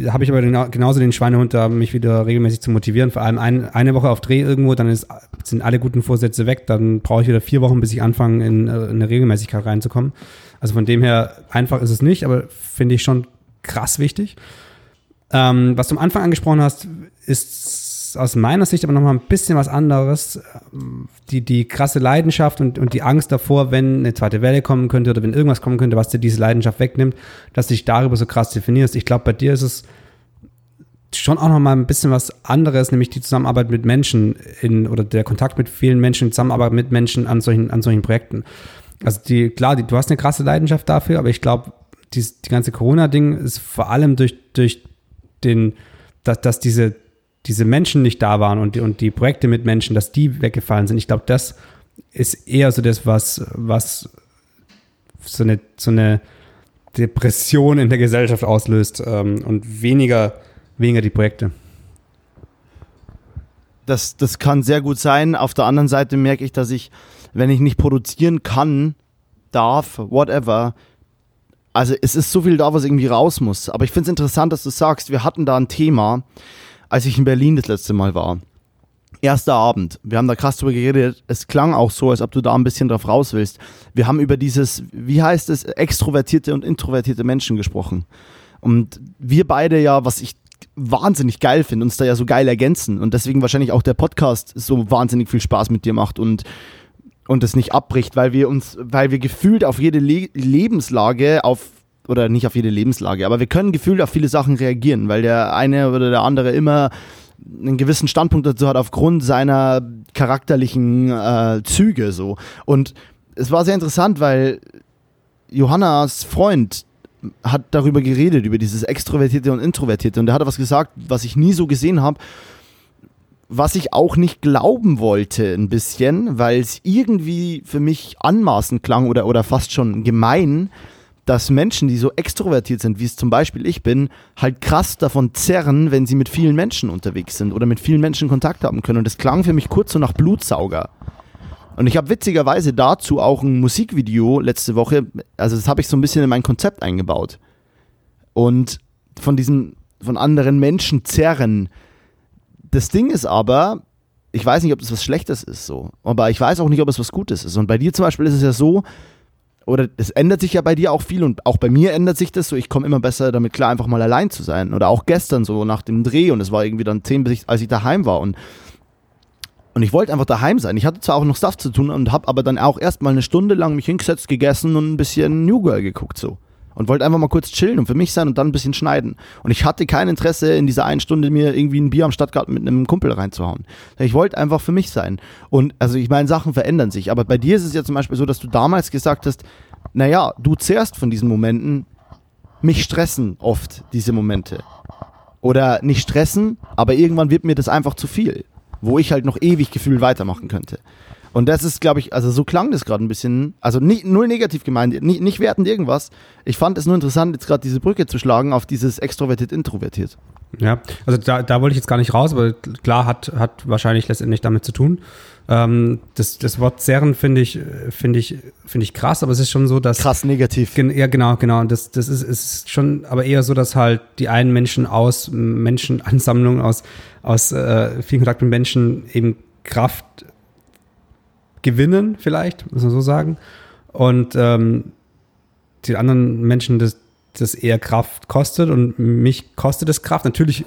Habe ich aber genauso den Schweinehund, da mich wieder regelmäßig zu motivieren. Vor allem ein, eine Woche auf Dreh irgendwo, dann ist, sind alle guten Vorsätze weg. Dann brauche ich wieder vier Wochen, bis ich anfange, in, in eine Regelmäßigkeit reinzukommen. Also von dem her einfach ist es nicht, aber finde ich schon krass wichtig. Ähm, was du am Anfang angesprochen hast, ist aus meiner Sicht aber nochmal ein bisschen was anderes. Die, die krasse Leidenschaft und, und die Angst davor, wenn eine zweite Welle kommen könnte oder wenn irgendwas kommen könnte, was dir diese Leidenschaft wegnimmt, dass du dich darüber so krass definierst. Ich glaube, bei dir ist es schon auch nochmal ein bisschen was anderes, nämlich die Zusammenarbeit mit Menschen in, oder der Kontakt mit vielen Menschen, Zusammenarbeit mit Menschen an solchen, an solchen Projekten. Also die, klar, die, du hast eine krasse Leidenschaft dafür, aber ich glaube, die, die ganze Corona-Ding ist vor allem durch, durch den, dass, dass diese, diese Menschen nicht da waren und die, und die Projekte mit Menschen, dass die weggefallen sind. Ich glaube, das ist eher so das, was, was so eine, so eine Depression in der Gesellschaft auslöst ähm, und weniger, weniger die Projekte. Das, das kann sehr gut sein. Auf der anderen Seite merke ich, dass ich, wenn ich nicht produzieren kann, darf, whatever, also es ist so viel da, was irgendwie raus muss. Aber ich finde es interessant, dass du sagst, wir hatten da ein Thema, als ich in Berlin das letzte Mal war. Erster Abend. Wir haben da krass drüber geredet. Es klang auch so, als ob du da ein bisschen drauf raus willst. Wir haben über dieses, wie heißt es, extrovertierte und introvertierte Menschen gesprochen. Und wir beide ja, was ich wahnsinnig geil finde, uns da ja so geil ergänzen und deswegen wahrscheinlich auch der Podcast so wahnsinnig viel Spaß mit dir macht und und es nicht abbricht, weil wir uns, weil wir gefühlt auf jede Le Lebenslage, auf oder nicht auf jede Lebenslage, aber wir können gefühlt auf viele Sachen reagieren, weil der eine oder der andere immer einen gewissen Standpunkt dazu hat aufgrund seiner charakterlichen äh, Züge so. Und es war sehr interessant, weil Johannas Freund hat darüber geredet, über dieses Extrovertierte und Introvertierte. Und er hat was gesagt, was ich nie so gesehen habe was ich auch nicht glauben wollte ein bisschen, weil es irgendwie für mich anmaßend klang oder, oder fast schon gemein, dass Menschen, die so extrovertiert sind, wie es zum Beispiel ich bin, halt krass davon zerren, wenn sie mit vielen Menschen unterwegs sind oder mit vielen Menschen Kontakt haben können. Und das klang für mich kurz so nach Blutsauger. Und ich habe witzigerweise dazu auch ein Musikvideo letzte Woche, also das habe ich so ein bisschen in mein Konzept eingebaut. Und von diesen, von anderen Menschen zerren, das Ding ist aber, ich weiß nicht, ob das was Schlechtes ist so, aber ich weiß auch nicht, ob es was Gutes ist. Und bei dir zum Beispiel ist es ja so, oder es ändert sich ja bei dir auch viel und auch bei mir ändert sich das so. Ich komme immer besser damit klar, einfach mal allein zu sein. Oder auch gestern so nach dem Dreh und es war irgendwie dann zehn, bis ich, als ich daheim war und und ich wollte einfach daheim sein. Ich hatte zwar auch noch Stuff zu tun und habe aber dann auch erstmal eine Stunde lang mich hingesetzt, gegessen und ein bisschen New Girl geguckt so und wollte einfach mal kurz chillen und für mich sein und dann ein bisschen schneiden. Und ich hatte kein Interesse, in dieser einen Stunde mir irgendwie ein Bier am Stadtgarten mit einem Kumpel reinzuhauen. Ich wollte einfach für mich sein. Und also ich meine, Sachen verändern sich. Aber bei dir ist es ja zum Beispiel so, dass du damals gesagt hast, naja, du zehrst von diesen Momenten, mich stressen oft diese Momente. Oder nicht stressen, aber irgendwann wird mir das einfach zu viel, wo ich halt noch ewig gefühlt weitermachen könnte. Und das ist, glaube ich, also so klang das gerade ein bisschen, also nicht, null negativ gemeint, nicht, nicht wertend irgendwas. Ich fand es nur interessant, jetzt gerade diese Brücke zu schlagen auf dieses extrovertiert-introvertiert. Ja, also da, da wollte ich jetzt gar nicht raus, aber klar hat, hat wahrscheinlich letztendlich damit zu tun. Ähm, das, das Wort Zerren finde ich, finde ich, finde ich krass, aber es ist schon so, dass. Krass negativ. Gen, ja, genau, genau. Das, das ist, ist schon, aber eher so, dass halt die einen Menschen aus Menschenansammlungen, aus, aus äh, vielen Kontakt mit Menschen eben Kraft gewinnen, vielleicht, muss man so sagen. Und ähm, die anderen Menschen das, das eher Kraft kostet und mich kostet es Kraft. Natürlich,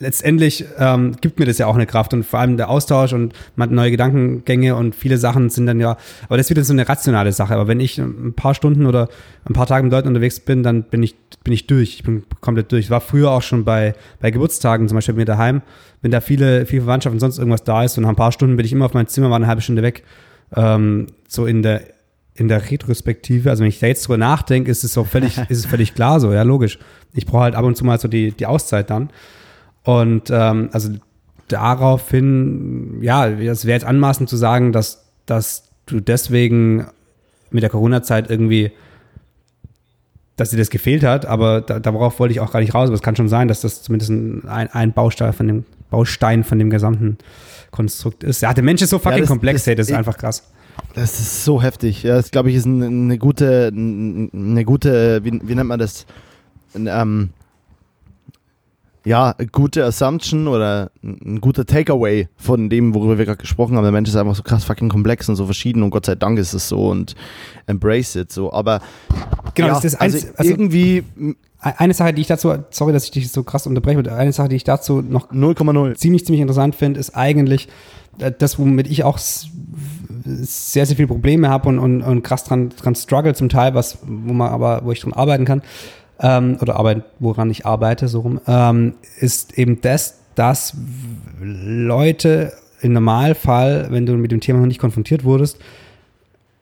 letztendlich ähm, gibt mir das ja auch eine Kraft und vor allem der Austausch und man hat neue Gedankengänge und viele Sachen sind dann ja, aber das ist wieder so eine rationale Sache. Aber wenn ich ein paar Stunden oder ein paar Tage mit Leuten unterwegs bin, dann bin ich, bin ich durch. Ich bin komplett durch. Ich war früher auch schon bei, bei Geburtstagen, zum Beispiel bei mir daheim wenn da viele, viele Verwandtschaft und sonst irgendwas da ist und nach ein paar Stunden bin ich immer auf mein Zimmer, war eine halbe Stunde weg, ähm, so in der, in der Retrospektive, also wenn ich da jetzt drüber nachdenke, ist es so völlig, *laughs* ist es völlig klar so, ja, logisch. Ich brauche halt ab und zu mal so die, die Auszeit dann. Und ähm, also daraufhin, ja, es wäre jetzt anmaßend zu sagen, dass, dass du deswegen mit der Corona-Zeit irgendwie, dass dir das gefehlt hat, aber da, darauf wollte ich auch gar nicht raus. Aber es kann schon sein, dass das zumindest ein, ein Baustein von dem Baustein von dem gesamten Konstrukt ist. Ja, der Mensch ist so fucking ja, das, komplex, das, hey, das ist einfach krass. Das ist so heftig. Ja, das glaube ich ist eine gute, eine gute, wie, wie nennt man das? Ähm, ja, gute Assumption oder ein guter Takeaway von dem, worüber wir gerade gesprochen haben. Der Mensch ist einfach so krass fucking komplex und so verschieden und Gott sei Dank ist es so und embrace it so. Aber genau, ja, das ist also, also irgendwie eine Sache, die ich dazu, sorry, dass ich dich so krass unterbreche, eine Sache, die ich dazu noch 0,0 ziemlich, ziemlich interessant finde, ist eigentlich äh, das, womit ich auch sehr, sehr viele Probleme habe und, und, und krass dran, dran struggle zum Teil, was, wo man aber, wo ich dran arbeiten kann ähm, oder arbeiten, woran ich arbeite, so rum, ähm, ist eben das, dass Leute im Normalfall, wenn du mit dem Thema noch nicht konfrontiert wurdest,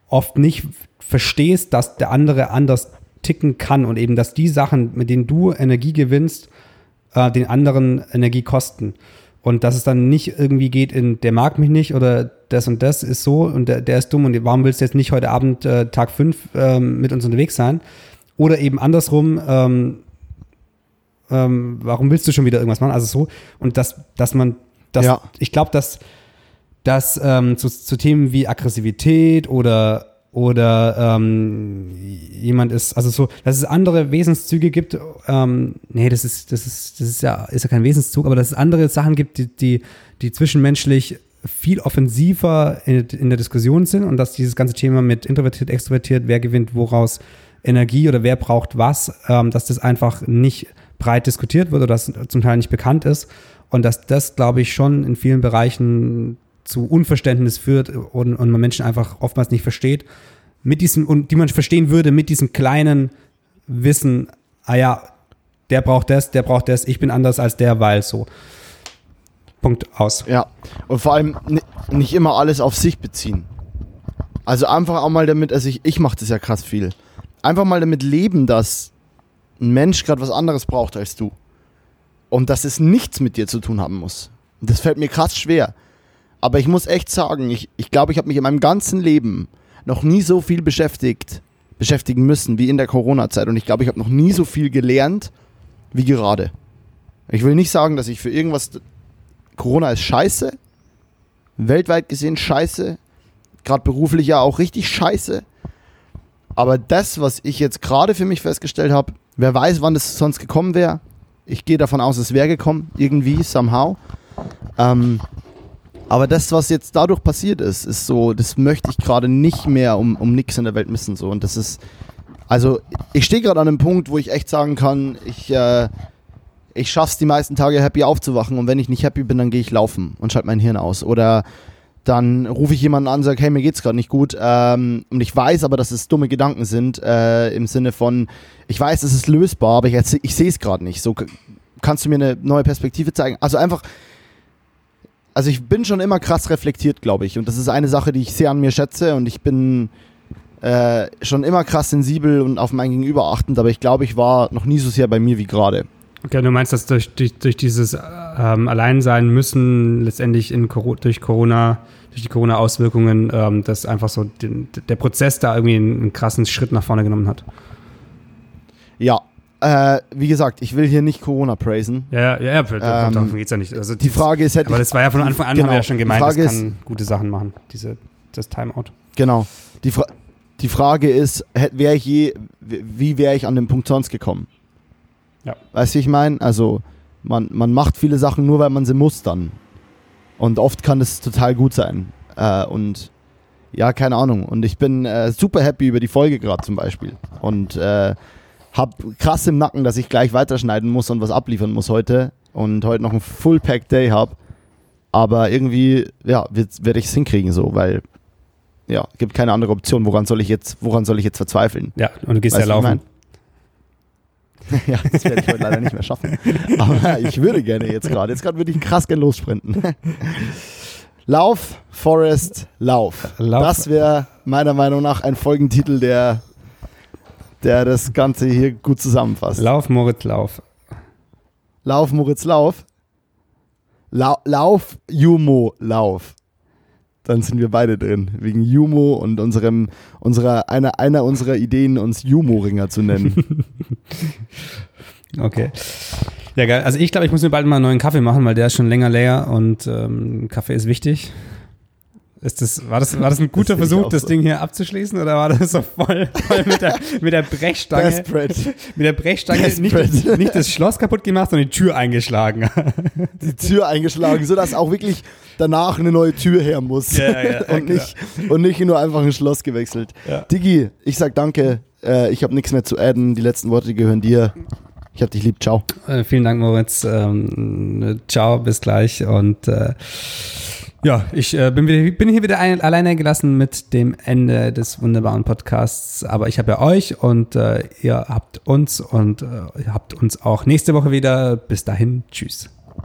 oft nicht verstehst, dass der andere anders ticken kann und eben, dass die Sachen, mit denen du Energie gewinnst, äh, den anderen Energie kosten. Und dass es dann nicht irgendwie geht in, der mag mich nicht oder das und das ist so und der, der ist dumm und warum willst du jetzt nicht heute Abend äh, Tag 5 ähm, mit uns unterwegs sein, oder eben andersrum, ähm, ähm, warum willst du schon wieder irgendwas machen? Also so, und dass, dass man, dass, ja. ich glaube, dass, dass ähm, zu, zu Themen wie Aggressivität oder oder ähm, jemand ist, also so, dass es andere Wesenszüge gibt, ähm, nee, das ist, das ist, das ist ja, ist ja kein Wesenszug, aber dass es andere Sachen gibt, die, die, die zwischenmenschlich viel offensiver in, in der Diskussion sind und dass dieses ganze Thema mit introvertiert, extrovertiert, wer gewinnt woraus, Energie oder wer braucht was, ähm, dass das einfach nicht breit diskutiert wird oder das zum Teil nicht bekannt ist und dass das, glaube ich, schon in vielen Bereichen zu Unverständnis führt und, und man Menschen einfach oftmals nicht versteht, mit diesem, und die man verstehen würde mit diesem kleinen Wissen, ah ja, der braucht das, der braucht das, ich bin anders als der, weil so. Punkt aus. Ja, und vor allem nicht immer alles auf sich beziehen. Also einfach auch mal damit, also ich, ich mache das ja krass viel einfach mal damit leben, dass ein Mensch gerade was anderes braucht als du. Und dass es nichts mit dir zu tun haben muss. Das fällt mir krass schwer. Aber ich muss echt sagen, ich glaube, ich, glaub, ich habe mich in meinem ganzen Leben noch nie so viel beschäftigt, beschäftigen müssen wie in der Corona-Zeit. Und ich glaube, ich habe noch nie so viel gelernt wie gerade. Ich will nicht sagen, dass ich für irgendwas. Corona ist scheiße. Weltweit gesehen scheiße. Gerade beruflich ja auch richtig scheiße. Aber das, was ich jetzt gerade für mich festgestellt habe, wer weiß, wann das sonst gekommen wäre. Ich gehe davon aus, es wäre gekommen, irgendwie, somehow. Ähm, aber das, was jetzt dadurch passiert ist, ist so, das möchte ich gerade nicht mehr um, um nichts in der Welt missen. So. Und das ist, also ich stehe gerade an einem Punkt, wo ich echt sagen kann, ich, äh, ich schaffe es die meisten Tage happy aufzuwachen und wenn ich nicht happy bin, dann gehe ich laufen und schalte mein Hirn aus. Oder dann rufe ich jemanden an und sage, hey, mir geht's gerade nicht gut. Ähm, und ich weiß aber, dass es dumme Gedanken sind, äh, im Sinne von, ich weiß, es ist lösbar, aber ich, ich sehe es gerade nicht. So kannst du mir eine neue Perspektive zeigen. Also einfach, also ich bin schon immer krass reflektiert, glaube ich. Und das ist eine Sache, die ich sehr an mir schätze. Und ich bin äh, schon immer krass sensibel und auf mein Gegenüber achtend, aber ich glaube, ich war noch nie so sehr bei mir wie gerade. Okay, du meinst, dass durch, durch, durch dieses ähm, Alleinsein müssen letztendlich in, durch Corona durch die Corona-Auswirkungen, ähm, dass einfach so den, der Prozess da irgendwie einen, einen, krassen Schritt nach vorne genommen hat. Ja, äh, wie gesagt, ich will hier nicht Corona praisen. Ja, ja, ja, ähm, davon geht es ja nicht. Also die Frage ist, aber das war ja von Anfang an, genau, haben wir ja schon gemeint, das kann ist, gute Sachen machen, diese, das Timeout. Genau. Die, Fra die Frage ist, wäre ich je, wie wäre ich an den Punkt sonst gekommen? Ja. Weißt du, wie ich meine? Also, man, man macht viele Sachen nur, weil man sie muss dann. Und oft kann es total gut sein. Äh, und ja, keine Ahnung. Und ich bin äh, super happy über die Folge gerade zum Beispiel. Und äh, hab krass im Nacken, dass ich gleich weiterschneiden muss und was abliefern muss heute. Und heute noch einen Full-Pack-Day habe. Aber irgendwie, ja, werde ich es hinkriegen so, weil ja, gibt keine andere Option. Woran soll ich jetzt, woran soll ich jetzt verzweifeln? Ja, und du gehst weißt ja laufen. *laughs* ja, das werde ich heute leider nicht mehr schaffen. Aber ich würde gerne jetzt gerade. Jetzt gerade würde ich krass gerne lossprinten. *laughs* Lauf, Forest, Lauf. Lauf. Das wäre meiner Meinung nach ein Folgentitel, der, der das Ganze hier gut zusammenfasst. Lauf, Moritz, lauf. Lauf, Moritz, lauf. Lau lauf, Jumo, lauf. Dann sind wir beide drin. Wegen Jumo und unserem, unserer, einer, einer unserer Ideen, uns Jumo-Ringer zu nennen. *laughs* Okay. Ja, geil. Also ich glaube, ich muss mir bald mal einen neuen Kaffee machen, weil der ist schon länger leer und ähm, Kaffee ist wichtig. Ist das, war, das, war das ein guter Das Versuch, das so. Ding hier abzuschließen oder war das so voll, voll mit, der, mit der Brechstange? Desperate. Mit der Brechstange nicht, Desperate. nicht das Schloss kaputt gemacht, sondern die Tür eingeschlagen. *laughs* Die Tür eingeschlagen, sodass auch wirklich danach eine neue Tür her muss. Ja, ja, ja, und, klar. nicht, und nicht nur einfach ein Schloss gewechselt. Ja. Digi, ich sag danke. Äh, ich habe nichts mehr zu adden. Die letzten Worte gehören dir. Ich hab dich lieb. Ciao. Äh, vielen Dank, Moritz. Ähm, ciao, bis gleich. Und äh, ja, ich äh, bin, wieder, bin hier wieder ein, alleine gelassen mit dem Ende des wunderbaren Podcasts. Aber ich habe ja euch und äh, ihr habt uns und äh, ihr habt uns auch nächste Woche wieder. Bis dahin, tschüss.